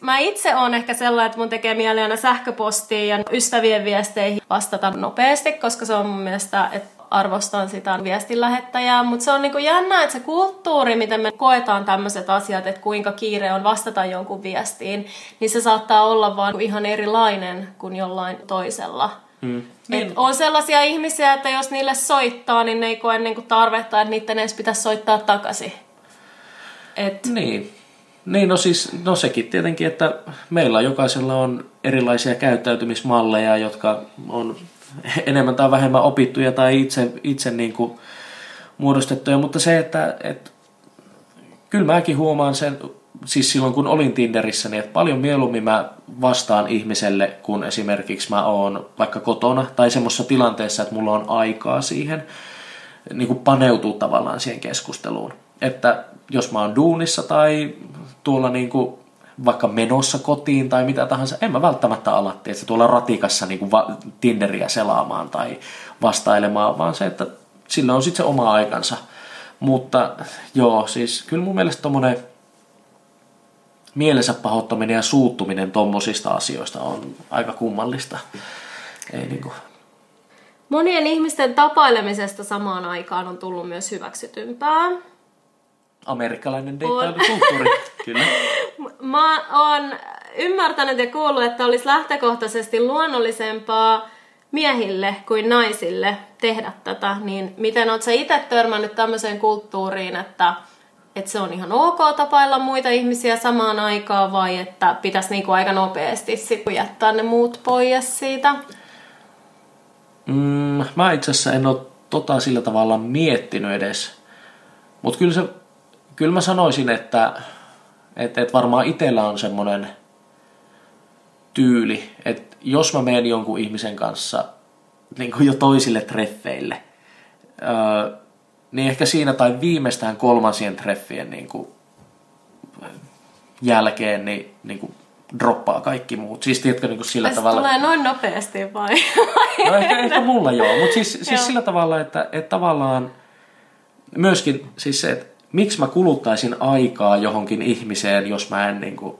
Mä itse on ehkä sellainen, että mun tekee mieli aina sähköpostiin ja ystävien viesteihin vastata nopeasti, koska se on mun mielestä, että arvostan sitä viestin lähettäjää, mutta se on niinku jännä, että se kulttuuri, miten me koetaan tämmöiset asiat, että kuinka kiire on vastata jonkun viestiin, niin se saattaa olla vaan ihan erilainen kuin jollain toisella. Mm. Niin. on sellaisia ihmisiä, että jos niille soittaa, niin ne ei koe niinku tarvetta, että niiden edes pitäisi soittaa takaisin. Et... Niin. Niin, no siis, no sekin tietenkin, että meillä jokaisella on erilaisia käyttäytymismalleja, jotka on enemmän tai vähemmän opittuja tai itse, itse niin kuin muodostettuja, mutta se, että, että kyllä mäkin huomaan sen, siis silloin kun olin Tinderissä, niin että paljon mieluummin mä vastaan ihmiselle, kun esimerkiksi mä oon vaikka kotona tai semmoisessa tilanteessa, että mulla on aikaa siihen niin kuin paneutua tavallaan siihen keskusteluun. Että jos mä oon duunissa tai tuolla niin kuin vaikka menossa kotiin tai mitä tahansa, en mä välttämättä ala että tuolla ratikassa niin kuin va- Tinderiä selaamaan tai vastailemaan, vaan se, että sillä on sitten se oma aikansa. Mutta joo, siis kyllä mun mielestä tommonen mielensä pahoittaminen ja suuttuminen tommosista asioista on aika kummallista. Ei niinku... Monien ihmisten tapailemisesta samaan aikaan on tullut myös hyväksytympää amerikkalainen deittailukulttuuri, kyllä. Mä oon ymmärtänyt ja kuullut, että olisi lähtökohtaisesti luonnollisempaa miehille kuin naisille tehdä tätä, niin miten oot sä itse törmännyt tämmöiseen kulttuuriin, että, että se on ihan ok tapailla muita ihmisiä samaan aikaan vai että pitäisi niinku aika nopeasti sit jättää ne muut pois siitä? Mm, mä itse asiassa en ole tota sillä tavalla miettinyt edes. Mutta kyllä se kyllä mä sanoisin, että, että, että varmaan itsellä on semmoinen tyyli, että jos mä menen jonkun ihmisen kanssa niin kuin jo toisille treffeille, öö, niin ehkä siinä tai viimeistään kolmansien treffien niin kuin, jälkeen niin, niin kuin droppaa kaikki muut. Siis tiedätkö niin kuin sillä Se tavalla... tulee noin nopeasti vai? No ehkä, ehkä mulla joo, mutta siis, siis joo. sillä tavalla, että, että tavallaan myöskin siis se, että miksi mä kuluttaisin aikaa johonkin ihmiseen, jos mä en niin kuin,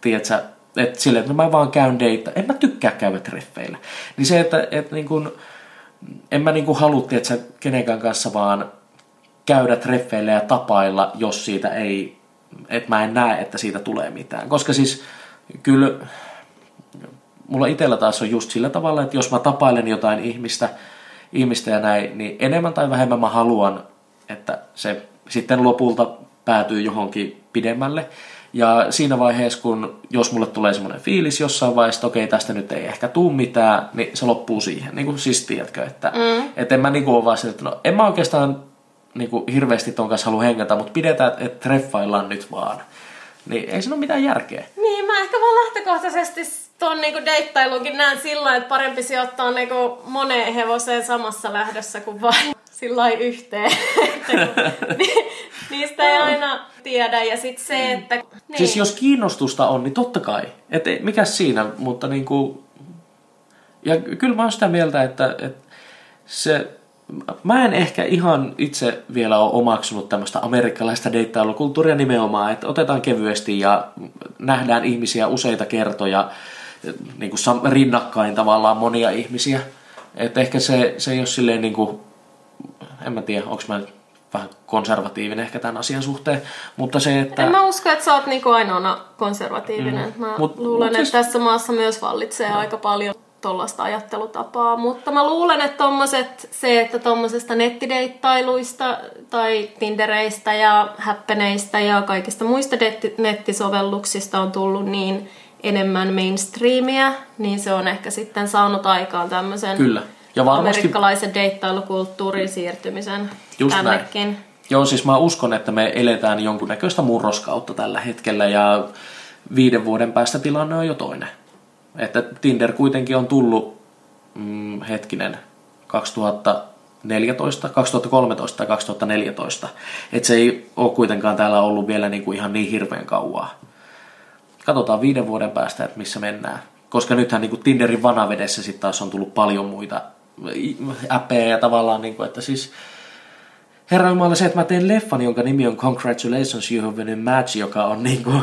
tiedätkö, että sille, että mä vaan käyn deita. En mä tykkää käydä treffeillä. Niin se, että, että niin kuin, en mä niin kuin halua, tiedätkö, kenenkään kanssa vaan käydä treffeillä ja tapailla, jos siitä ei, että mä en näe, että siitä tulee mitään. Koska siis kyllä mulla itsellä taas on just sillä tavalla, että jos mä tapailen jotain ihmistä, ihmistä ja näin, niin enemmän tai vähemmän mä haluan, että se sitten lopulta päätyy johonkin pidemmälle. Ja siinä vaiheessa, kun jos mulle tulee semmoinen fiilis jossain vaiheessa, että okei, tästä nyt ei ehkä tuu mitään, niin se loppuu siihen. Niin kuin siis tiedätkö, että mm. et en mä niin kuin ole vaan että no en mä oikeastaan niin kuin hirveästi ton kanssa halua hengätä, mutta pidetään, että treffaillaan nyt vaan. Niin ei siinä ole mitään järkeä. Niin, mä ehkä vaan lähtökohtaisesti tuon niinku deittailunkin näen sillä että parempi sijoittaa niinku moneen hevoseen samassa lähdössä kuin vain sillä yhteen. Niistä ei aina tiedä. Ja sitten se, mm. että... Niin. Siis jos kiinnostusta on, niin totta kai. Et mikä siinä, mutta niinku... Ja kyllä mä oon sitä mieltä, että, että se... Mä en ehkä ihan itse vielä ole omaksunut tämmöistä amerikkalaista deittailukulttuuria nimenomaan, että otetaan kevyesti ja nähdään ihmisiä useita kertoja niin kuin rinnakkain tavallaan monia ihmisiä. Että ehkä se, se ei ole silleen niin kuin en mä tiedä, onko mä vähän konservatiivinen ehkä tämän asian suhteen, mutta se, että... En mä usko, että sä oot niinku ainoana konservatiivinen. Mm. Mä mut, luulen, mut että siis... tässä maassa myös vallitsee no. aika paljon tuollaista ajattelutapaa. Mutta mä luulen, että tommoset, se, että tuommoisesta nettideittailuista tai Tindereistä ja häppeneistä ja kaikista muista nettisovelluksista on tullut niin enemmän mainstreamia, niin se on ehkä sitten saanut aikaan tämmöisen Kyllä. Ja varmasti... amerikkalaisen deittailukulttuurin siirtymisen Just tännekin. Näin. Joo, siis mä uskon, että me eletään jonkunnäköistä murroskautta tällä hetkellä ja viiden vuoden päästä tilanne on jo toinen. Että Tinder kuitenkin on tullut, mm, hetkinen, 2014, 2013 tai 2014. Että se ei ole kuitenkaan täällä ollut vielä niin kuin ihan niin hirveän kauaa. Katsotaan viiden vuoden päästä, että missä mennään. Koska nythän niin kuin Tinderin vanavedessä sitten taas on tullut paljon muita appeja ja tavallaan, niin kuin, että siis Herra Jumala, se, että mä teen leffan, jonka nimi on Congratulations You Have Been Match, joka on niin kuin,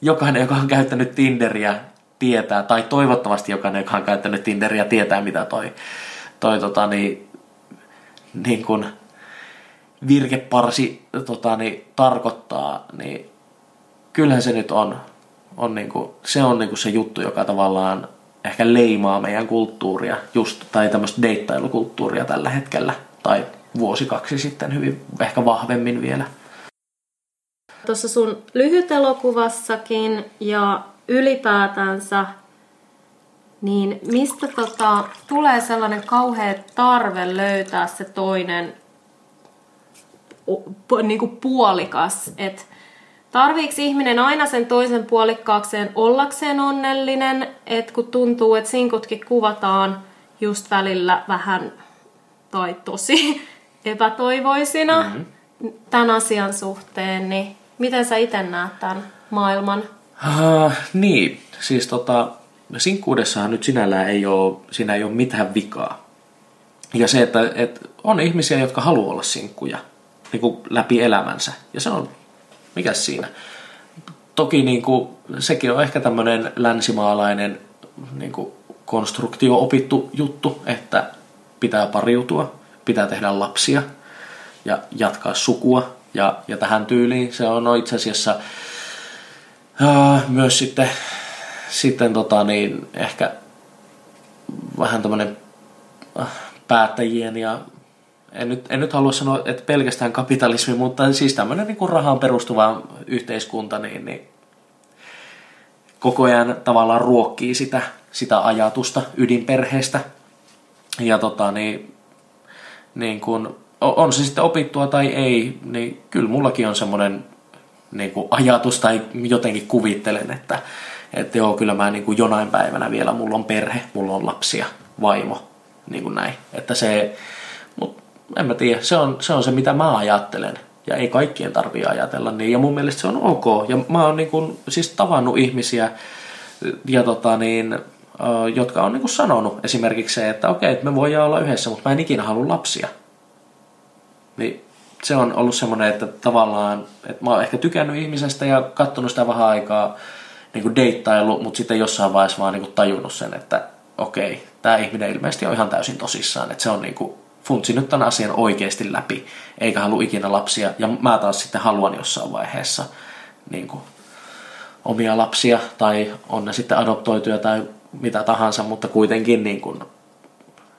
jokainen, joka on käyttänyt Tinderiä, tietää, tai toivottavasti jokainen, joka on käyttänyt Tinderiä, tietää, mitä toi, toi tota, niin, niin kuin virkeparsi tota, niin, tarkoittaa, niin kyllähän se nyt on, on niin kuin, se on niin kuin se juttu, joka tavallaan ehkä leimaa meidän kulttuuria, just, tai tämmöistä deittailukulttuuria tällä hetkellä, tai vuosi kaksi sitten hyvin ehkä vahvemmin vielä. Tuossa sun lyhytelokuvassakin ja ylipäätänsä, niin mistä tota, tulee sellainen kauhea tarve löytää se toinen niin kuin puolikas, että Tarviiko ihminen aina sen toisen puolikkaakseen ollakseen onnellinen, että kun tuntuu, että sinkutkin kuvataan just välillä vähän tai tosi epätoivoisina mm-hmm. tämän asian suhteen, niin miten sä itse näet tämän maailman? Uh, niin, siis tota, sinkkuudessahan nyt sinällään ei ole, siinä ei ole mitään vikaa. Ja se, että, että on ihmisiä, jotka haluaa olla sinkkuja niin kuin läpi elämänsä. Ja se on, mikä siinä? Toki niin kuin, sekin on ehkä tämmöinen länsimaalainen niin kuin konstruktio opittu juttu, että pitää pariutua, pitää tehdä lapsia ja jatkaa sukua. Ja, ja tähän tyyliin se on itse asiassa uh, myös sitten, sitten tota niin, ehkä vähän tämmöinen uh, päättäjien ja en nyt, en nyt halua sanoa, että pelkästään kapitalismi, mutta siis tämmöinen niin kuin rahaan perustuva yhteiskunta, niin, niin koko ajan tavallaan ruokkii sitä, sitä ajatusta ydinperheestä. Ja tota, niin, niin kun, on se sitten opittua tai ei, niin kyllä mullakin on semmoinen niin kuin ajatus tai jotenkin kuvittelen, että, että joo, kyllä mä niin kuin jonain päivänä vielä, mulla on perhe, mulla on lapsia, vaimo, niin kuin näin. Että se, mutta en mä tiedä, se on, se on se mitä mä ajattelen. Ja ei kaikkien tarvii ajatella niin. Ja mun mielestä se on ok. Ja mä oon niin kuin, siis tavannut ihmisiä, ja tota niin, jotka on niin kuin sanonut esimerkiksi se, että okei, että me voidaan olla yhdessä, mutta mä en ikinä halua lapsia. Niin se on ollut semmoinen, että tavallaan, että mä oon ehkä tykännyt ihmisestä ja katsonut sitä vähän aikaa niin kuin deittailu, mutta sitten jossain vaiheessa vaan niin kuin tajunnut sen, että okei, tämä ihminen ilmeisesti on ihan täysin tosissaan, että se on niin kuin funtsinut tämän asian oikeasti läpi, eikä halua ikinä lapsia, ja mä taas sitten haluan jossain vaiheessa niin kuin, omia lapsia, tai on ne sitten adoptoituja tai mitä tahansa, mutta kuitenkin niin kuin,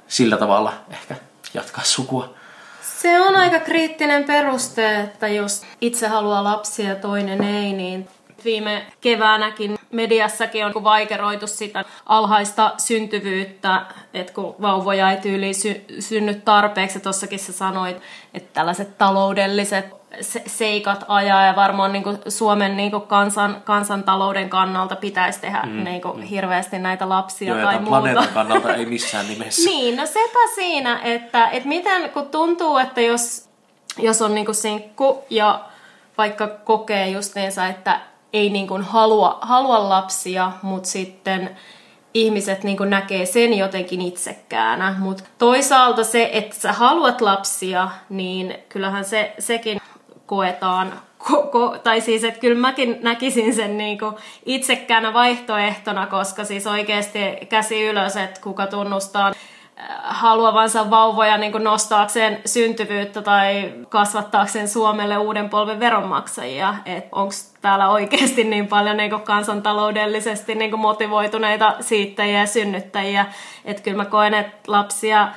sillä tavalla ehkä jatkaa sukua. Se on aika kriittinen peruste, että jos itse haluaa lapsia ja toinen ei, niin viime keväänäkin mediassakin on vaikeroitu sitä alhaista syntyvyyttä, että kun vauvoja ei tyyli sy- synny tarpeeksi, tuossakin sä sanoit, että tällaiset taloudelliset seikat ajaa ja varmaan niin kuin Suomen niin kuin kansan, kansantalouden kannalta pitäisi tehdä mm, niin kuin mm. hirveästi näitä lapsia Joo, tai muuta. planeetan kannalta ei missään nimessä. niin, no sepä siinä, että, että miten kun tuntuu, että jos, jos on niin kuin sinkku ja vaikka kokee justiinsa, että ei niin kuin halua, halua lapsia, mutta sitten ihmiset niin näkee sen jotenkin itsekkäänä. Mutta toisaalta se, että sä haluat lapsia, niin kyllähän se, sekin koetaan, ko, tai siis, että kyllä mäkin näkisin sen niin kuin itsekkäänä vaihtoehtona, koska siis oikeasti käsi ylös, että kuka tunnustaa haluavansa vauvoja niin kuin nostaakseen syntyvyyttä tai kasvattaakseen Suomelle uuden polven veronmaksajia. Onko täällä oikeasti niin paljon niin kuin kansantaloudellisesti niin kuin motivoituneita siittäjiä ja synnyttäjiä. Että kyllä mä koen, että lapsia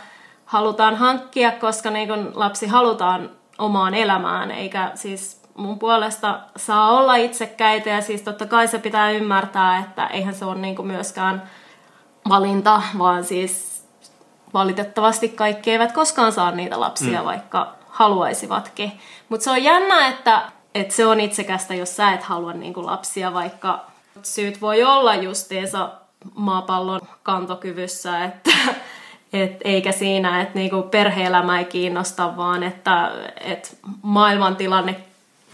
halutaan hankkia, koska niin kuin lapsi halutaan omaan elämään, eikä siis mun puolesta saa olla itsekäitä ja siis totta kai se pitää ymmärtää, että eihän se ole niin kuin myöskään valinta, vaan siis valitettavasti kaikki eivät koskaan saa niitä lapsia, mm. vaikka haluaisivatkin. Mutta se on jännä, että, että se on itsekästä, jos sä et halua niinku lapsia, vaikka syyt voi olla justiinsa maapallon kantokyvyssä, että et eikä siinä, että niinku perhe-elämä ei kiinnosta, vaan että et maailman tilanne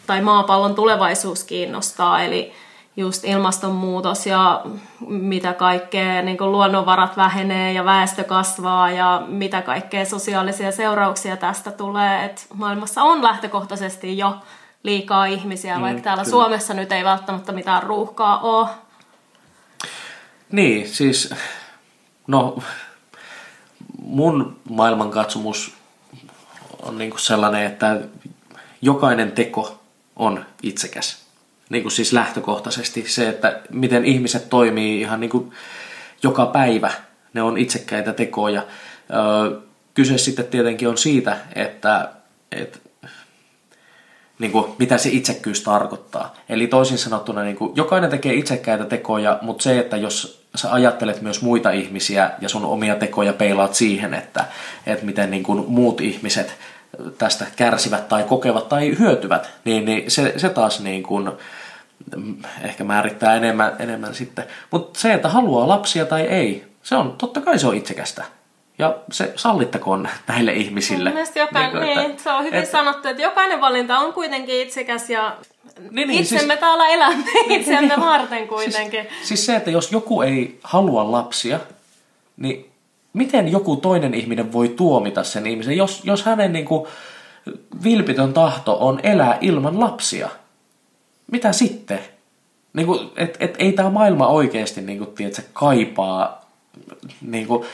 tai maapallon tulevaisuus kiinnostaa. Eli just ilmastonmuutos ja mitä kaikkea niin luonnonvarat vähenee ja väestö kasvaa ja mitä kaikkea sosiaalisia seurauksia tästä tulee. Et maailmassa on lähtökohtaisesti jo liikaa ihmisiä, mm, vaikka täällä kyllä. Suomessa nyt ei välttämättä mitään ruuhkaa ole. Niin, siis no mun maailmankatsomus on niinku sellainen, että jokainen teko on itsekäs niin kuin siis lähtökohtaisesti se, että miten ihmiset toimii ihan niin kuin joka päivä. Ne on itsekkäitä tekoja. Kyse sitten tietenkin on siitä, että, että niin kuin, mitä se itsekkyys tarkoittaa. Eli toisin sanottuna niin kuin, jokainen tekee itsekkäitä tekoja, mutta se, että jos sä ajattelet myös muita ihmisiä ja sun omia tekoja peilaat siihen, että, että miten niin kuin, muut ihmiset tästä kärsivät tai kokevat tai hyötyvät, niin, niin se, se taas niin kuin, ehkä määrittää enemmän, enemmän sitten. Mutta se, että haluaa lapsia tai ei, se on, totta kai se on itsekästä. Ja se sallittakoon näille ihmisille. Mielestäni jokainen, niin, niin, se on hyvin että, sanottu, että jokainen valinta on kuitenkin itsekäs ja niin, niin, itsemme siis, täällä elämme itsemme niin, varten kuitenkin. Siis, siis se, että jos joku ei halua lapsia, niin miten joku toinen ihminen voi tuomita sen ihmisen, jos, jos hänen niin kuin, vilpitön tahto on elää ilman lapsia – mitä sitten? Niin kuin, et, et, ei tämä maailma oikeasti niin kuin, tiedätkö, kaipaa niin kuin,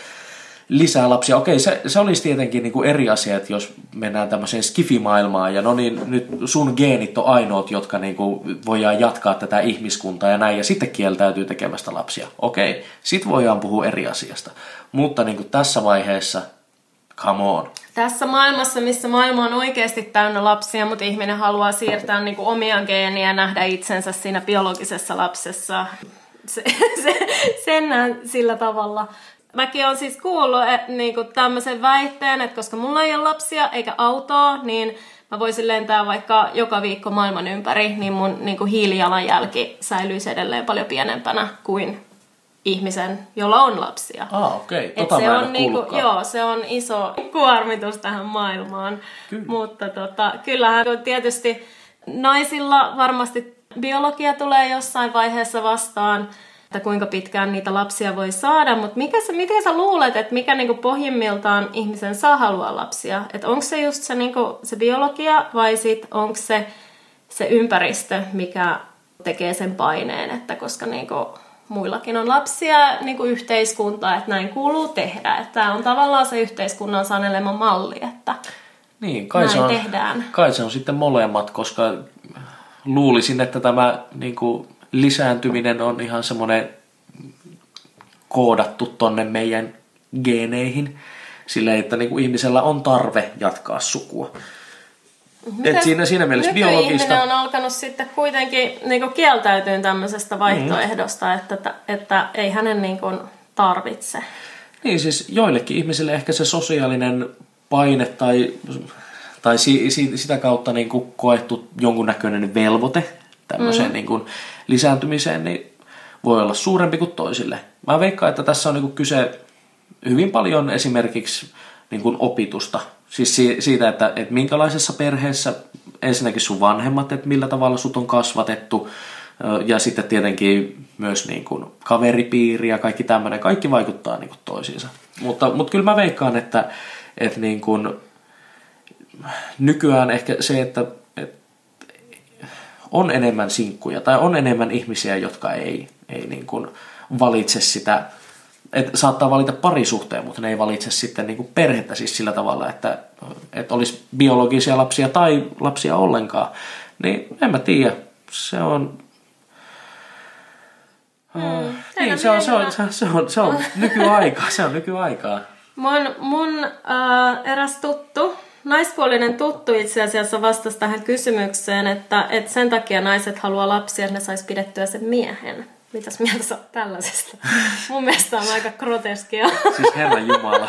lisää lapsia. Okei, se, se olisi tietenkin niin kuin eri asia, että jos mennään tämmöiseen skifimaailmaan ja no niin, nyt sun geenit on ainoat, jotka niin kuin voidaan jatkaa tätä ihmiskuntaa ja näin, ja sitten kieltäytyy tekemästä lapsia. Okei, sit voidaan puhua eri asiasta. Mutta niin kuin tässä vaiheessa Come on. Tässä maailmassa, missä maailma on oikeasti täynnä lapsia, mutta ihminen haluaa siirtää niin kuin omia geeniä ja nähdä itsensä siinä biologisessa lapsessa. Se, se, sen näen sillä tavalla. Mäkin olen siis kuullut että, niin kuin tämmöisen väitteen, että koska mulla ei ole lapsia eikä autoa, niin mä voisin lentää vaikka joka viikko maailman ympäri, niin mun niin kuin hiilijalanjälki säilyisi edelleen paljon pienempänä kuin ihmisen, jolla on lapsia. Ah, okei. Okay. Tota se on niinku, joo, se on iso kuormitus tähän maailmaan. Kyllä. Mutta tota, kyllähän tietysti naisilla varmasti biologia tulee jossain vaiheessa vastaan, että kuinka pitkään niitä lapsia voi saada, mutta mikä sä, miten sä luulet, että mikä niinku pohjimmiltaan ihmisen saa halua lapsia? Että onko se just se, niinku, se biologia vai sit onko se se ympäristö, mikä tekee sen paineen, että koska niinku, muillakin on lapsia niin kuin yhteiskunta, että näin kuuluu tehdä. Että tämä on tavallaan se yhteiskunnan sanelema malli, että niin, kai näin se on, tehdään. Kai se on sitten molemmat, koska luulisin, että tämä niin kuin, lisääntyminen on ihan semmoinen koodattu tonne meidän geeneihin. Sillä että niin kuin ihmisellä on tarve jatkaa sukua. Et siinä, siinä mielessä biologista... on alkanut sitten kuitenkin niin kieltäytyä tämmöisestä vaihtoehdosta, mm. että, että ei hänen niin kuin tarvitse. Niin siis joillekin ihmisille ehkä se sosiaalinen paine tai, tai si, si, sitä kautta niin kuin koettu jonkunnäköinen velvoite tämmöiseen mm. niin kuin lisääntymiseen, niin voi olla suurempi kuin toisille. Mä veikkaan, että tässä on niin kyse hyvin paljon esimerkiksi niin kuin opitusta Siis siitä, että, että minkälaisessa perheessä ensinnäkin sun vanhemmat, että millä tavalla sut on kasvatettu, ja sitten tietenkin myös niin kuin kaveripiiri ja kaikki tämmöinen, kaikki vaikuttaa niin kuin toisiinsa. Mutta, mutta kyllä mä veikkaan, että, että niin kuin nykyään ehkä se, että on enemmän sinkkuja tai on enemmän ihmisiä, jotka ei, ei niin kuin valitse sitä et saattaa valita parisuhteen, mutta ne ei valitse sitten niin kuin perhettä siis sillä tavalla, että, että olisi biologisia lapsia tai lapsia ollenkaan. Niin en mä tiedä. Se on... Mm, niin, se on, se, on, se, on, se, on, se on nykyaikaa. Se on nykyaikaa. Mun, mun äh, eräs tuttu, naispuolinen tuttu itse asiassa vastasi tähän kysymykseen, että, että sen takia naiset haluaa lapsia, että ne sais pidettyä sen miehen. Mitäs mieltä sä tällaisesta? Mun mielestä on aika groteskia. Siis Herran Jumala.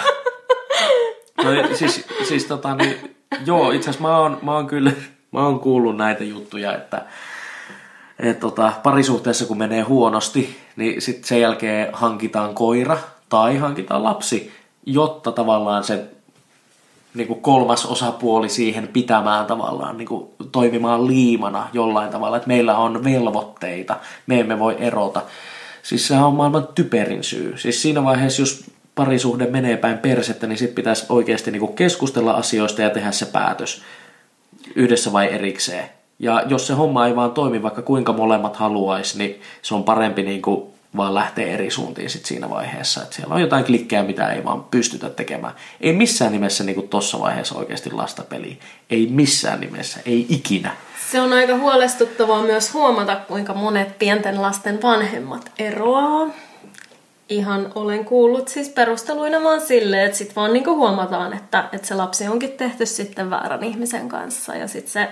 No, siis, siis tota, niin, joo, itse asiassa mä oon, mä oon kyllä mä oon kuullut näitä juttuja, että et, tota, parisuhteessa kun menee huonosti, niin sitten sen jälkeen hankitaan koira tai hankitaan lapsi, jotta tavallaan se niin kuin kolmas osapuoli siihen pitämään tavallaan niin kuin toimimaan liimana jollain tavalla, että meillä on velvoitteita, me emme voi erota. Siis se on maailman typerin syy. Siis siinä vaiheessa, jos parisuhde menee päin persettä, niin sitten pitäisi oikeasti niin kuin keskustella asioista ja tehdä se päätös yhdessä vai erikseen. Ja jos se homma ei vaan toimi, vaikka kuinka molemmat haluaisi, niin se on parempi niin kuin vaan lähtee eri suuntiin sit siinä vaiheessa. Että siellä on jotain klikkejä, mitä ei vaan pystytä tekemään. Ei missään nimessä niin tuossa vaiheessa oikeasti lasta peliä. Ei missään nimessä, ei ikinä. Se on aika huolestuttavaa myös huomata, kuinka monet pienten lasten vanhemmat eroaa. Ihan olen kuullut siis perusteluina vaan silleen, että sitten vaan niinku huomataan, että, että se lapsi onkin tehty sitten väärän ihmisen kanssa. Ja sitten se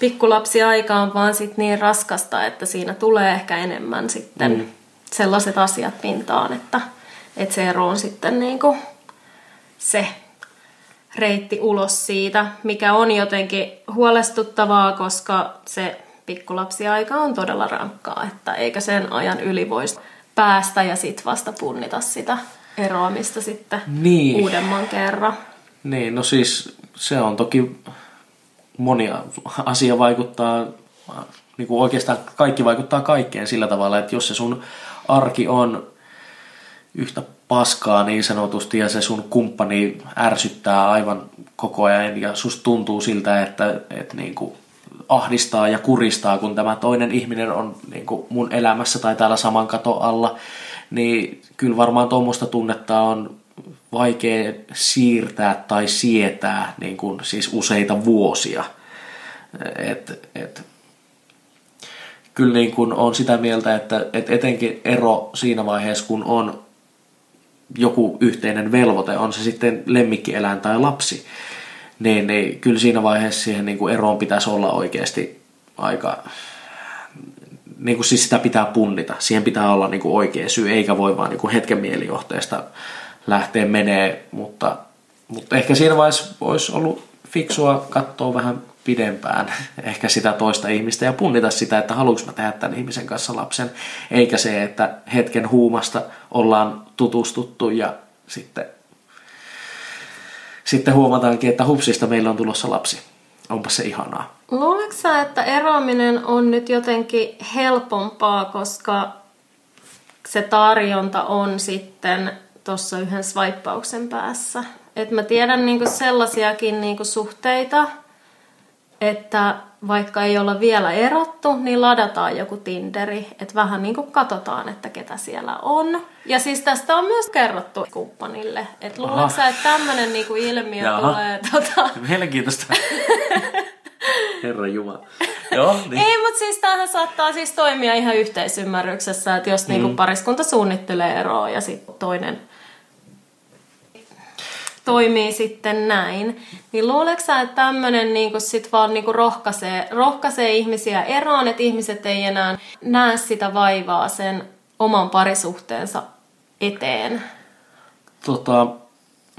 pikkulapsi aika on vaan sit niin raskasta, että siinä tulee ehkä enemmän sitten mm sellaiset asiat pintaan, että, että se ero on sitten niin kuin se reitti ulos siitä, mikä on jotenkin huolestuttavaa, koska se pikkulapsiaika on todella rankkaa, että eikä sen ajan yli voisi päästä ja sitten vasta punnita sitä eroamista sitten niin. uudemman kerran. Niin, no siis se on toki monia asia vaikuttaa, niin kuin oikeastaan kaikki vaikuttaa kaikkeen sillä tavalla, että jos se sun arki on yhtä paskaa niin sanotusti ja se sun kumppani ärsyttää aivan koko ajan ja susta tuntuu siltä, että, että niin kuin ahdistaa ja kuristaa, kun tämä toinen ihminen on niin kuin mun elämässä tai täällä saman kato alla, niin kyllä varmaan tuommoista tunnetta on vaikea siirtää tai sietää niin kuin siis useita vuosia. Et, et, kyllä niin kuin on sitä mieltä, että, että etenkin ero siinä vaiheessa, kun on joku yhteinen velvoite, on se sitten lemmikkieläin tai lapsi, niin, niin kyllä siinä vaiheessa siihen niin kuin eroon pitäisi olla oikeasti aika, niin kuin siis sitä pitää punnita. Siihen pitää olla niin kuin oikea syy, eikä voi vaan niin kuin hetken mielijohteesta lähteä menee, mutta, mutta ehkä siinä vaiheessa olisi ollut fiksua katsoa vähän pidempään ehkä sitä toista ihmistä ja punnita sitä, että haluanko mä tehdä tämän ihmisen kanssa lapsen, eikä se, että hetken huumasta ollaan tutustuttu ja sitten, sitten huomataankin, että hupsista meillä on tulossa lapsi. Onpa se ihanaa. Luuletko sä, että eroaminen on nyt jotenkin helpompaa, koska se tarjonta on sitten tuossa yhden swipeauksen päässä? Et mä tiedän niinku sellaisiakin niinku suhteita, että vaikka ei olla vielä erottu, niin ladataan joku Tinderi, että vähän niin kuin katsotaan, että ketä siellä on. Ja siis tästä on myös kerrottu kumppanille, että luuletko että tämmöinen niin kuin ilmiö Jaha. tulee... Tota... Mielenkiintoista. Herra Jumala. Joo, niin. Ei, mutta siis tämähän saattaa siis toimia ihan yhteisymmärryksessä, että jos niinku mm. niin kuin pariskunta suunnittelee eroa ja sitten toinen toimii sitten näin. Niin luuleeko sä, että tämmöinen niin sit vaan niin rohkaisee, rohkaisee ihmisiä eroon, että ihmiset ei enää näe sitä vaivaa sen oman parisuhteensa eteen? Tota,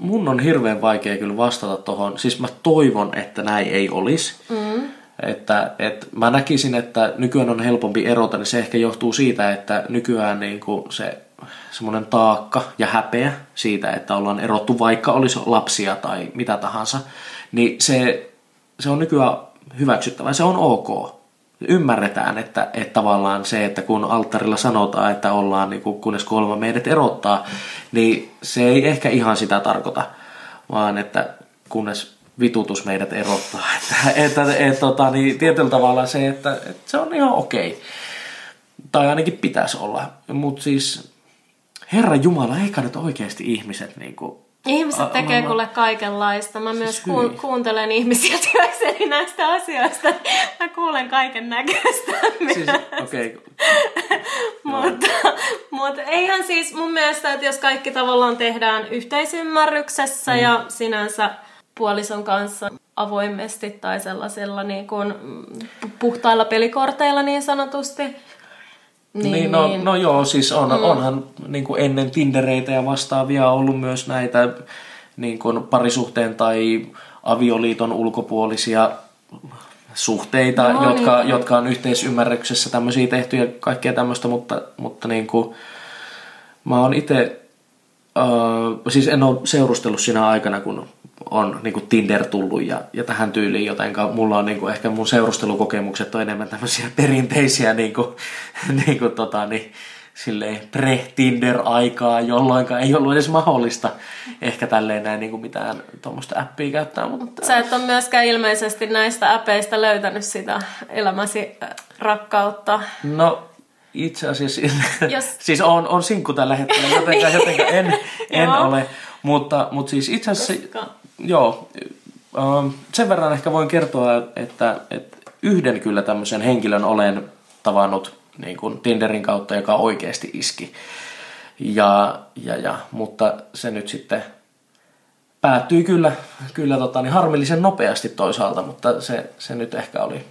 mun on hirveän vaikea kyllä vastata tuohon. Siis mä toivon, että näin ei olisi. Mm. Että, että mä näkisin, että nykyään on helpompi erota, niin se ehkä johtuu siitä, että nykyään niin kuin se semmoinen taakka ja häpeä siitä, että ollaan erottu, vaikka olisi lapsia tai mitä tahansa, niin se, se on nykyään hyväksyttävä. Se on ok. Ymmärretään, että, että tavallaan se, että kun alttarilla sanotaan, että ollaan niin kuin, kunnes kolma meidät erottaa, niin se ei ehkä ihan sitä tarkoita, vaan että kunnes vitutus meidät erottaa. Että, että, että, tota, niin tietyllä tavalla se, että, että se on ihan okei. Tai ainakin pitäisi olla. Mutta siis Herra Jumala, eikä nyt oikeasti ihmiset niin kuin, Ihmiset A- tekee mä- kuule kaikenlaista. Mä myös Siis ku- hyi. kuuntelen ihmisiä työkseni näistä asioista. Mä kuulen kaiken näköistä. siis, okei, mutta, mutta eihän siis mun mielestä, että jos kaikki tavallaan tehdään yhteisymmärryksessä mm. ja sinänsä puolison kanssa avoimesti tai sellaisilla niin kuin mm, puhtailla pelikorteilla niin sanotusti. Niin, niin, no, no joo, siis on, mm. onhan niin kuin ennen Tindereitä ja vastaavia ollut myös näitä niin kuin parisuhteen tai avioliiton ulkopuolisia suhteita, No, jotka, niin. jotka on yhteisymmärryksessä tämmöisiä tehty ja kaikkea tämmöistä, mutta, mutta niin kuin, mä oon itse, uh, siis en ole seurustellut siinä aikana, kun on niin kuin Tinder tullut ja, ja tähän tyyliin, jotenka mulla on niin kuin, ehkä mun seurustelukokemukset on enemmän tämmöisiä perinteisiä niin kuin, niin kuin, tota, niin, silleen pre-Tinder-aikaa, jolloin ei ollut edes mahdollista ehkä tälleen näin niin kuin mitään tuommoista appia käyttää, mutta Sä et ole myöskään ilmeisesti näistä äpeistä löytänyt sitä elämäsi äh, rakkautta. No itse asiassa, Jos- siis on, on sinkku tällä hetkellä, jotenka, jotenka en, en ole. Mutta, mutta siis itse asiassa, Koska- joo, ähm, sen verran ehkä voin kertoa, että, että yhden kyllä tämmöisen henkilön olen tavannut niin kuin Tinderin kautta, joka oikeasti iski. Ja, ja, ja, mutta se nyt sitten päättyi kyllä, kyllä tota, niin harmillisen nopeasti toisaalta, mutta se, se nyt ehkä oli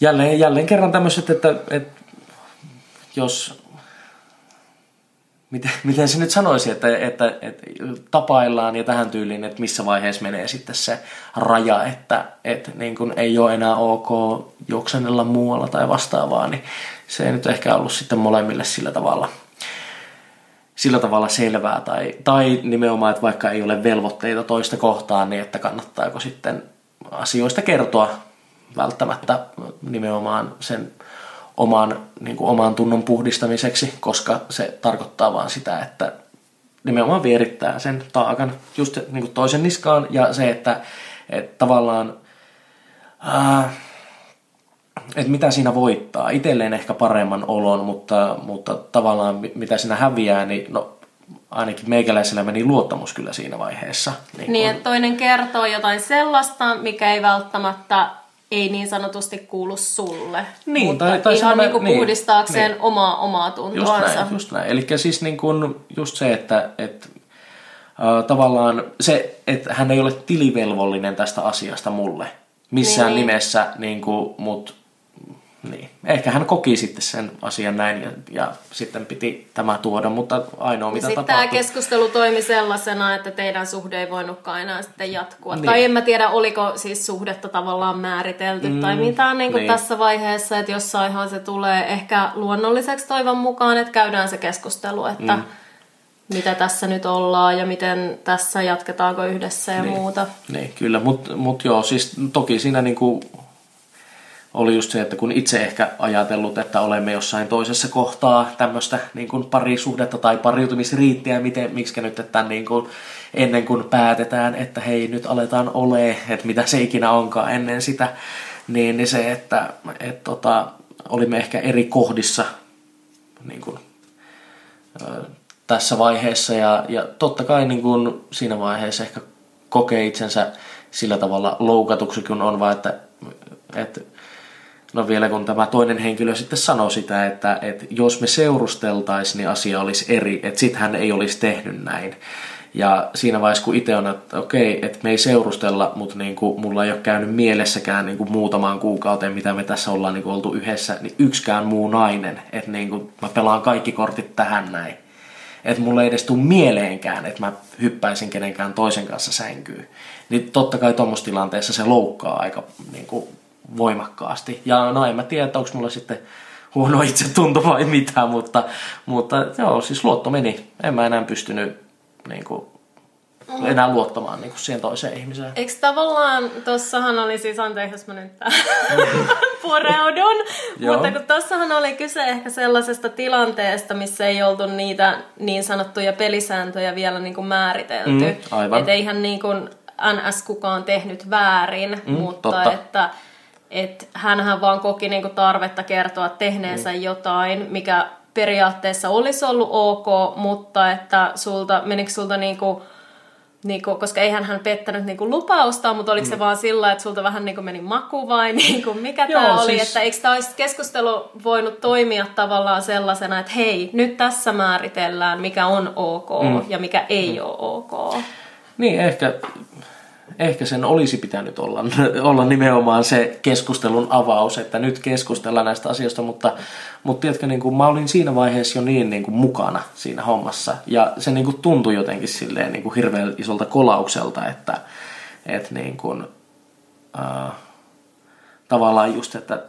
jälleen, jälleen kerran tämmöiset, että, että jos, miten, miten se nyt sanoisi, että, että, että tapaillaan ja tähän tyyliin, että missä vaiheessa menee sitten se raja, että, että niin kuin ei ole enää ok juoksenella muualla tai vastaavaa, niin se ei nyt ehkä ollut sitten molemmille sillä tavalla sillä tavalla selvää. Tai, tai nimenomaan, että vaikka ei ole velvoitteita toista kohtaan, niin että kannattaako sitten asioista kertoa välttämättä nimenomaan sen oman, niin kuin oman tunnon puhdistamiseksi, koska se tarkoittaa vaan sitä, että nimenomaan vierittää sen taakan just niin kuin toisen niskaan ja se, että, että tavallaan ää, että mitä siinä voittaa. Itselleen ehkä paremman olon, mutta, mutta tavallaan mi- mitä siinä häviää, niin no, ainakin meikäläisellä meni luottamus kyllä siinä vaiheessa. Niin, Niin, kun- että toinen kertoo jotain sellaista, mikä ei välttämättä ei niin sanotusti kuulu sulle. Niin, mutta tai- tai ihan niin kuin niin, puhdistaakseen niin. omaa, omaa Just tuntoansa. näin, just näin. Eli siis niin kuin just se, että, että äh, tavallaan se, että hän ei ole tilivelvollinen tästä asiasta mulle missään Niin. niin. nimessä, niin kuin, mut niin. Ehkä hän koki sitten sen asian näin ja, ja sitten piti tämä tuoda, mutta ainoa mitä sitten tämä tapahtui. keskustelu toimi sellaisena, että teidän suhde ei voinutkaan enää sitten jatkua. Niin. Tai en mä tiedä, oliko siis suhdetta tavallaan määritelty mm, tai mitään niin kuin niin. tässä vaiheessa, että jossainhan se tulee ehkä luonnolliseksi toivon mukaan, että käydään se keskustelu, että mm. mitä tässä nyt ollaan ja miten tässä jatketaanko yhdessä ja Niin. muuta. Niin, kyllä, mutta mut joo, siis toki siinä niinku oli just se, että kun itse ehkä ajatellut, että olemme jossain toisessa kohtaa tämmöistä niin kuin parisuhdetta tai pariutumisriittiä, miten, miksi nyt, että niin kuin, ennen kuin päätetään, että hei nyt aletaan ole, että mitä se ikinä onkaan ennen sitä, niin, niin se, että et, tota, olimme ehkä eri kohdissa niin kuin, ö, tässä vaiheessa. Ja, ja totta kai niin kuin siinä vaiheessa ehkä kokee itsensä sillä tavalla loukatuksi, kun on vaan, että, että no vielä kun tämä toinen henkilö sitten sanoi sitä, että, että jos me seurusteltaisiin, niin asia olisi eri, että sit hän ei olisi tehnyt näin. Ja siinä vaiheessa, kun itse on, että okei, että me ei seurustella, mutta niin kuin mulla ei ole käynyt mielessäkään niin kuin muutamaan kuukauteen, mitä me tässä ollaan niin kuin oltu yhdessä, niin yksikään muu nainen, että niin kuin mä pelaan kaikki kortit tähän näin. Että mulla ei edes tule mieleenkään, että mä hyppäisin kenenkään toisen kanssa sänkyyn. Niin totta kai tuommoisessa tilanteessa se loukkaa aika niin kuin, voimakkaasti. Ja no en mä tiedä, onko mulla sitten huono itsetunto vai mitä, mutta, mutta joo, siis luotto meni. En mä enää pystynyt niin kuin, enää luottamaan niin kuin siihen toiseen ihmiseen. Eikö tavallaan, tossahan oli siis, anteeksi jos mä nyt pureudun, mutta kun tossahan oli kyse ehkä sellaisesta tilanteesta, missä ei oltu niitä niin sanottuja pelisääntöjä vielä niin kuin määritelty. Mm, aivan. Että eihän niin kuin NS kukaan tehnyt väärin, Mm, mutta totta. että et hänhän vaan koki niinku tarvetta kertoa tehneensä mm. jotain, mikä periaatteessa olisi ollut ok, mutta että sulta, menikö sulta niinku, niinku, koska eihän hän pettänyt niinku lupausta, mutta oliko mm. se vaan sillä, että sulta vähän niinku meni maku vai niinku, mikä tämä oli, siis... että eikö tämä olisi keskustelu voinut toimia tavallaan sellaisena, että hei, nyt tässä määritellään, mikä on ok mm. ja mikä ei mm. ole ok. Niin, ehkä ehkä sen olisi pitänyt olla, olla nimenomaan se keskustelun avaus, että nyt keskustellaan näistä asioista, mutta, mutta tiedätkö, niin kuin, mä olin siinä vaiheessa jo niin, niin kuin, mukana siinä hommassa ja se niin kuin, tuntui jotenkin silleen niin kuin, hirveän isolta kolaukselta, että, että niin kuin, äh, tavallaan just, että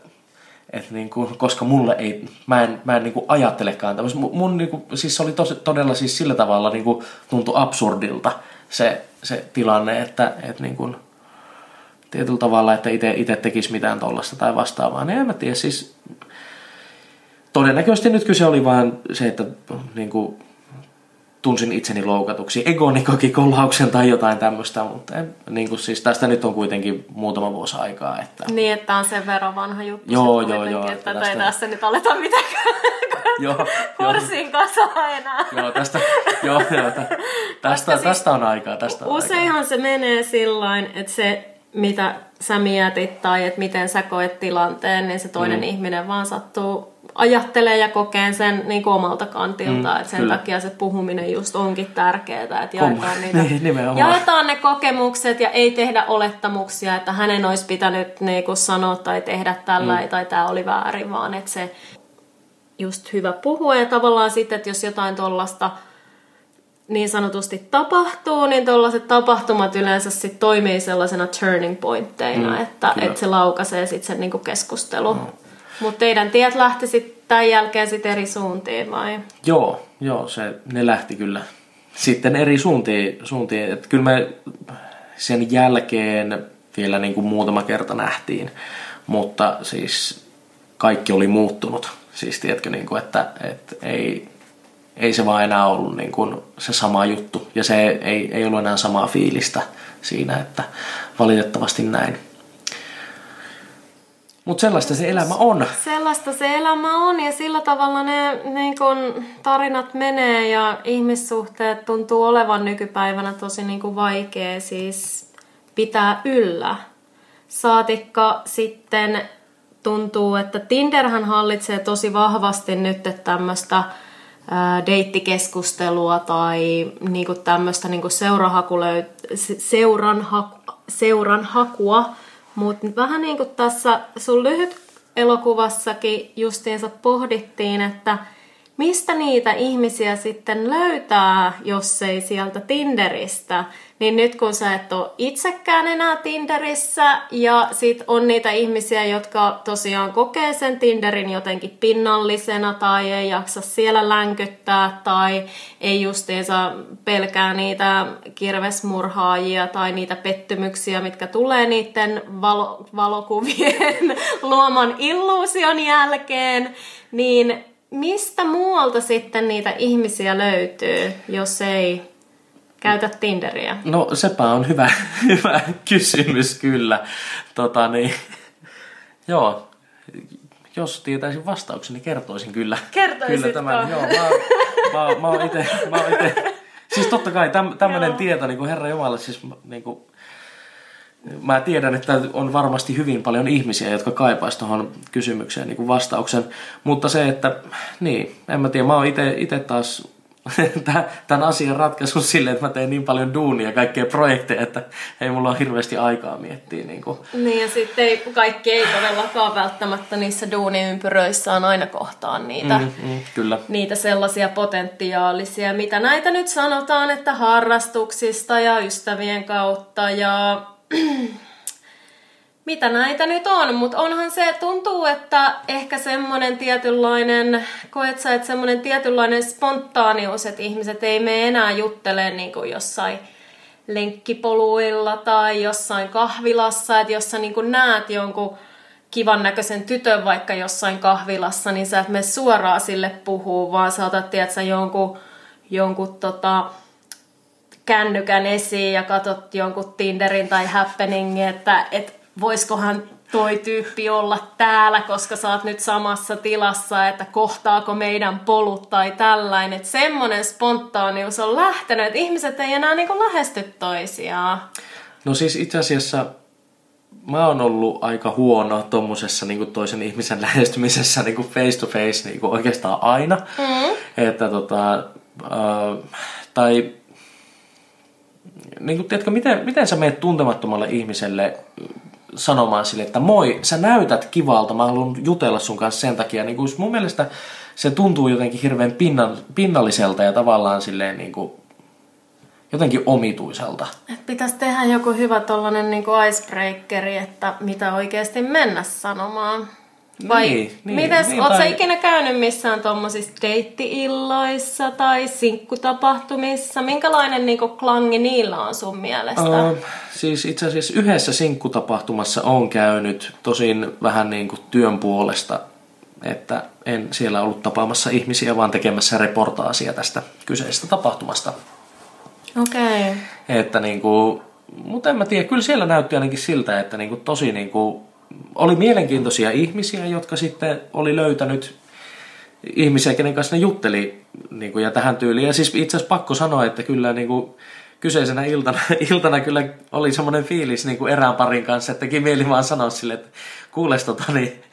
et niin kuin, koska mulle ei, mä en, mä en niin kuin ajattelekaan tämmöistä. Mun, mun niin kuin, siis se oli tos, todella siis sillä tavalla niin kuin, tuntui absurdilta se, se tilanne, että, että niin kuin, tietyllä tavalla, että itse tekisi mitään tollasta tai vastaavaa, niin en mä tiedä, siis todennäköisesti nyt kyse oli vain se, että niin kuin, tunsin itseni loukatuksi, egoni koki kollauksen tai jotain tämmöistä, mutta en, niin kuin siis tästä nyt on kuitenkin muutama vuosi aikaa. Että... Niin, että on sen verran vanha juttu. Joo, joo, joo. Että tästä... ei tässä nyt aleta mitään joo, kurssin kanssa enää. joo, tästä, joo, joo, tästä, siis, tästä on aikaa. Tästä on useinhan aikaa. se menee sillain, että se mitä sä mietit tai että miten sä koet tilanteen, niin se toinen mm. ihminen vaan sattuu ajattelee ja kokee sen niin kuin omalta kantilta, mm, että sen kyllä. takia se puhuminen just onkin tärkeää, että jaetaan, niitä, niin, jaetaan ne kokemukset ja ei tehdä olettamuksia, että hänen olisi pitänyt niin kuin sanoa tai tehdä tällä mm. tai tämä oli väärin, vaan että se just hyvä puhua ja tavallaan sitten, että jos jotain tuollaista niin sanotusti tapahtuu, niin tuollaiset tapahtumat yleensä sit toimii sellaisena turning pointteina, mm, että, että se laukaisee sitten sen niinku keskustelu. Mm. Mutta teidän tiet lähti sitten tämän jälkeen sitten eri suuntiin vai? Joo, joo se, ne lähti kyllä sitten eri suuntiin. suuntiin. Et kyllä me sen jälkeen vielä niin kuin muutama kerta nähtiin, mutta siis kaikki oli muuttunut. Siis tiedätkö, niin kuin, että, että ei, ei se vaan enää ollut niin kuin se sama juttu ja se ei, ei ollut enää samaa fiilistä siinä, että valitettavasti näin. Mutta sellaista se elämä on. Sellaista se elämä on ja sillä tavalla ne niin kun tarinat menee ja ihmissuhteet tuntuu olevan nykypäivänä tosi niin kun vaikea siis pitää yllä. Saatikka sitten tuntuu, että Tinderhän hallitsee tosi vahvasti nyt tämmöistä deittikeskustelua tai niinku tämmöistä niinku seurahakulöyt- seuran, seuran hakua. Mutta vähän niin kuin tässä sun lyhyt elokuvassakin justiinsa pohdittiin, että mistä niitä ihmisiä sitten löytää, jos ei sieltä Tinderistä? Niin nyt kun sä et ole itsekään enää Tinderissä ja sit on niitä ihmisiä, jotka tosiaan kokee sen Tinderin jotenkin pinnallisena tai ei jaksa siellä länkyttää tai ei justiinsa pelkää niitä kirvesmurhaajia tai niitä pettymyksiä, mitkä tulee niiden valo- valokuvien luoman illuusion jälkeen, niin mistä muualta sitten niitä ihmisiä löytyy, jos ei Käytä Tinderiä? No sepä on hyvä, hyvä kysymys kyllä. Tota, niin, joo, jos tietäisin vastauksen, niin kertoisin kyllä. Kertoisitko? Kyllä tämän, joo, mä, mä, mä oon ite, mä oon ite, siis totta kai täm, tämmöinen tieto, niin kuin Herra Jumala, siis niin kuin, mä tiedän, että on varmasti hyvin paljon ihmisiä, jotka kaipaisi tuohon kysymykseen niin kuin vastauksen, mutta se, että niin, en mä tiedä, mä oon itse taas tämän asian ratkaisun silleen, että mä teen niin paljon duunia ja kaikkea projekteja, että ei mulla ole hirveästi aikaa miettiä. Niin, kuin. niin ja sitten ei, kaikki ei todellakaan välttämättä niissä duuniympyröissä on aina kohtaan niitä, mm, mm, kyllä. niitä sellaisia potentiaalisia, mitä näitä nyt sanotaan, että harrastuksista ja ystävien kautta ja mitä näitä nyt on, mutta onhan se, tuntuu, että ehkä semmoinen tietynlainen, koet sä, että semmoinen tietynlainen spontaanius, että ihmiset ei mene enää juttele niin kuin jossain lenkkipoluilla tai jossain kahvilassa, että jos sä niin kuin näet jonkun kivan näköisen tytön vaikka jossain kahvilassa, niin sä et mene suoraan sille puhuu, vaan sä otat, tiedätkö, jonkun, jonkun tota, kännykän esiin ja katot jonkun Tinderin tai Happeningin, että et voisikohan toi tyyppi olla täällä, koska sä oot nyt samassa tilassa, että kohtaako meidän polut tai tällainen. Että semmoinen spontaanius on lähtenyt, että ihmiset ei enää niin lähesty toisiaan. No siis itse asiassa mä oon ollut aika huono tuommoisessa niin toisen ihmisen lähestymisessä niin face to face niin oikeastaan aina. Mm. Että tota, äh, tai niin kuin, tiedätkö, miten, miten sä meet tuntemattomalle ihmiselle sanomaan sille, että moi, sä näytät kivalta, mä haluan jutella sun kanssa sen takia. Niin kuin, mun mielestä se tuntuu jotenkin hirveän pinnan, pinnalliselta ja tavallaan silleen niin kuin, jotenkin omituiselta. Et pitäisi tehdä joku hyvä tollanen niin icebreakeri, että mitä oikeasti mennä sanomaan. Vai niin, niin, mites, niin, oot tai... ikinä käynyt missään tuommoisissa deitti-illoissa tai sinkkutapahtumissa? Minkälainen niinku klangi niillä on sun mielestä? Uh, siis itse asiassa yhdessä sinkkutapahtumassa on käynyt, tosin vähän niin kuin työn puolesta, että en siellä ollut tapaamassa ihmisiä, vaan tekemässä reportaasia tästä kyseisestä tapahtumasta. Okei. Okay. Että niinku, mutta en mä tiedä, kyllä siellä näytti ainakin siltä, että niinku tosi niinku oli mielenkiintoisia ihmisiä, jotka sitten oli löytänyt ihmisiä, kenen kanssa ne jutteli niin kuin, ja tähän tyyliin. Ja siis itse asiassa pakko sanoa, että kyllä niin kuin, kyseisenä iltana, iltana kyllä oli semmoinen fiilis niin kuin erään parin kanssa, että teki mieli vaan sanoa sille, että kuules tota, niin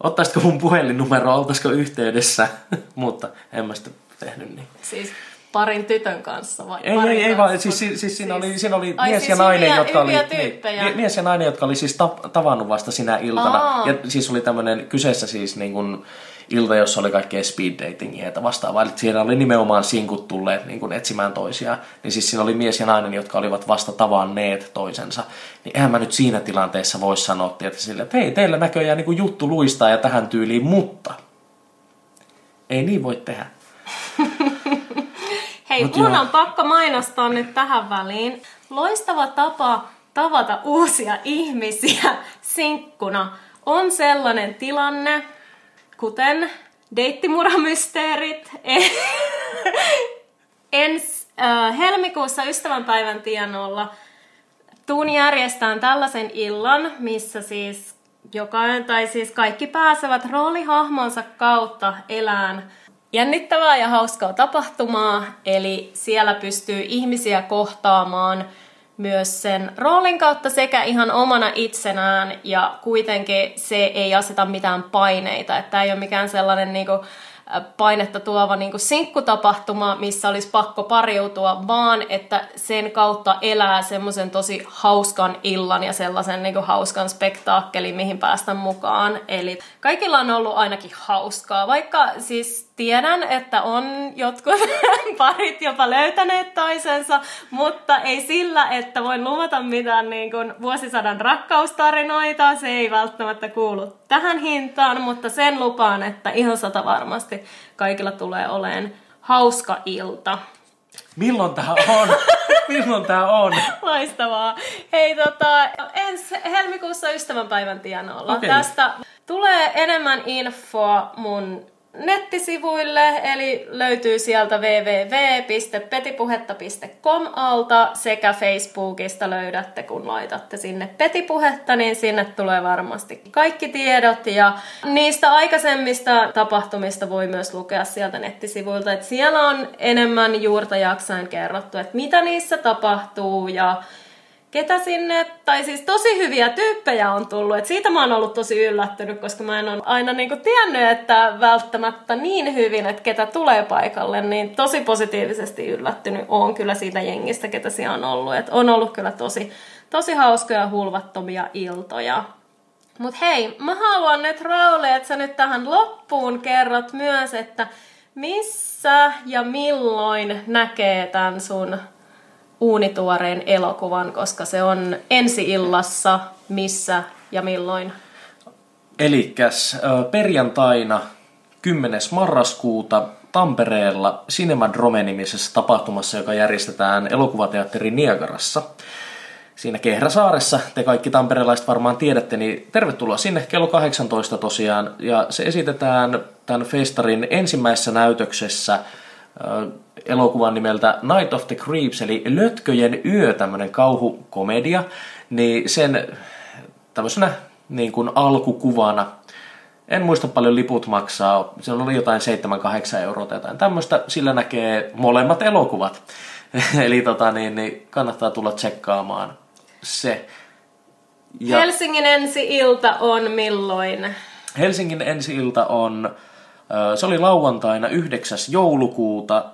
ottaisitko mun puhelinnumero, oltaisiko yhteydessä, mutta en mä sitä tehnyt niin. Siis parin tytön kanssa vai? Ei, ei, ei, vaan, siis, siis, siis, siinä oli, siinä oli Ai, mies, siis ja nainen, hyviä, jotka hyviä oli, niin, mies ja nainen, jotka oli siis tavannut vasta sinä iltana. Aa. Ja siis oli tämmöinen kyseessä siis niin kuin, ilta, jossa oli kaikkea speed datingia ja vastaavaa. Eli siinä oli nimenomaan sinkut tulleet niin kuin etsimään toisiaan. Niin siis siinä oli mies ja nainen, jotka olivat vasta tavanneet toisensa. Niin eihän mä nyt siinä tilanteessa voi sanoa että sille, että hei, teillä näköjään niin kuin juttu luistaa ja tähän tyyliin, mutta ei niin voi tehdä. Hei, Mut mun joo. on pakko mainostaa nyt tähän väliin. Loistava tapa tavata uusia ihmisiä sinkkuna on sellainen tilanne, kuten deittimuramysteerit. Ens äh, helmikuussa ystävänpäivän tienoilla tuun järjestään tällaisen illan, missä siis jokainen tai siis kaikki pääsevät roolihahmonsa kautta elään jännittävää ja hauskaa tapahtumaa, eli siellä pystyy ihmisiä kohtaamaan myös sen roolin kautta sekä ihan omana itsenään. Ja kuitenkin se ei aseta mitään paineita, että tämä ei ole mikään sellainen niinku, painetta tuova niin sinkkutapahtuma, missä olisi pakko pariutua, vaan että sen kautta elää semmoisen tosi hauskan illan ja sellaisen niin hauskan spektaakkelin, mihin päästä mukaan. Eli kaikilla on ollut ainakin hauskaa, vaikka siis tiedän, että on jotkut parit jopa löytäneet toisensa, mutta ei sillä, että voin luvata mitään niin kuin vuosisadan rakkaustarinoita. Se ei välttämättä kuulu tähän hintaan, mutta sen lupaan, että ihan sata varmasti kaikilla tulee olemaan hauska ilta. Milloin tämä on? Milloin tämä on? Loistavaa. Hei, tota, ensi helmikuussa ystävänpäivän tienoilla. Okay. Tästä tulee enemmän infoa mun nettisivuille, eli löytyy sieltä www.petipuhetta.com alta sekä Facebookista löydätte, kun laitatte sinne Petipuhetta, niin sinne tulee varmasti kaikki tiedot. Ja niistä aikaisemmista tapahtumista voi myös lukea sieltä nettisivuilta, että siellä on enemmän juurta jaksain kerrottu, että mitä niissä tapahtuu ja ketä sinne, tai siis tosi hyviä tyyppejä on tullut. Et siitä mä oon ollut tosi yllättynyt, koska mä en ole aina niinku tiennyt, että välttämättä niin hyvin, että ketä tulee paikalle, niin tosi positiivisesti yllättynyt on kyllä siitä jengistä, ketä siellä on ollut. Et on ollut kyllä tosi, tosi hauskoja hulvattomia iltoja. Mut hei, mä haluan nyt Rauli, että sä nyt tähän loppuun kerrot myös, että missä ja milloin näkee tämän sun uunituoreen elokuvan, koska se on ensi illassa, missä ja milloin? Elikäs perjantaina 10. marraskuuta Tampereella Cinemadrome-nimisessä tapahtumassa, joka järjestetään elokuvateatteri Niagarassa. Siinä Kehräsaaressa, te kaikki tamperelaiset varmaan tiedätte, niin tervetuloa sinne kello 18 tosiaan. Ja se esitetään tämän festarin ensimmäisessä näytöksessä – elokuvan nimeltä Night of the Creeps, eli Lötköjen yö, tämmöinen kauhukomedia, niin sen tämmöisenä niin kuin alkukuvana. En muista paljon liput maksaa, se oli jotain 7-8 euroa tai jotain tämmöistä. Sillä näkee molemmat elokuvat. Eli tota, niin, niin kannattaa tulla tsekkaamaan se. Ja Helsingin ensi-ilta on milloin? Helsingin ensi-ilta on, se oli lauantaina 9. joulukuuta.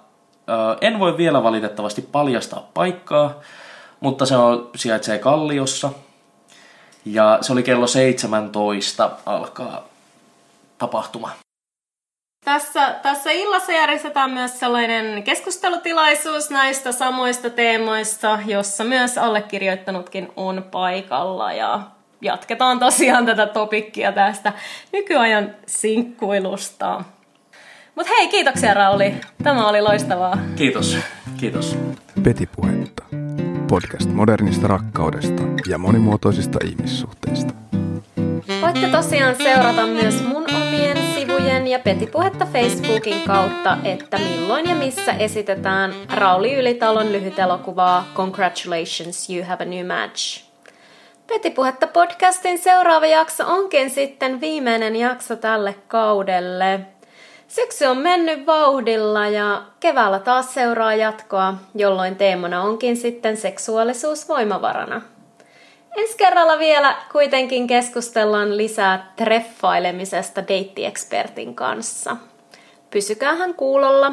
En voi vielä valitettavasti paljastaa paikkaa, mutta se on, sijaitsee Kalliossa. Ja se oli kello 17 alkaa tapahtuma. Tässä, tässä illassa järjestetään myös sellainen keskustelutilaisuus näistä samoista teemoista, jossa myös allekirjoittanutkin on paikalla ja jatketaan tosiaan tätä topikkia tästä nykyajan sinkkuilusta. Mutta hei, kiitoksia Rauli. Tämä oli loistavaa. Kiitos. Kiitos. Petipuhetta. Podcast modernista rakkaudesta ja monimuotoisista ihmissuhteista. Voitte tosiaan seurata myös mun omien sivujen ja Petipuhetta Facebookin kautta, että milloin ja missä esitetään Rauli Ylitalon lyhytelokuvaa Congratulations, you have a new match. Petipuhetta podcastin seuraava jakso onkin sitten viimeinen jakso tälle kaudelle. Syksy on mennyt vauhdilla ja keväällä taas seuraa jatkoa, jolloin teemana onkin sitten seksuaalisuus voimavarana. Ensi kerralla vielä kuitenkin keskustellaan lisää treffailemisesta deittiekspertin kanssa. Pysykäähän kuulolla.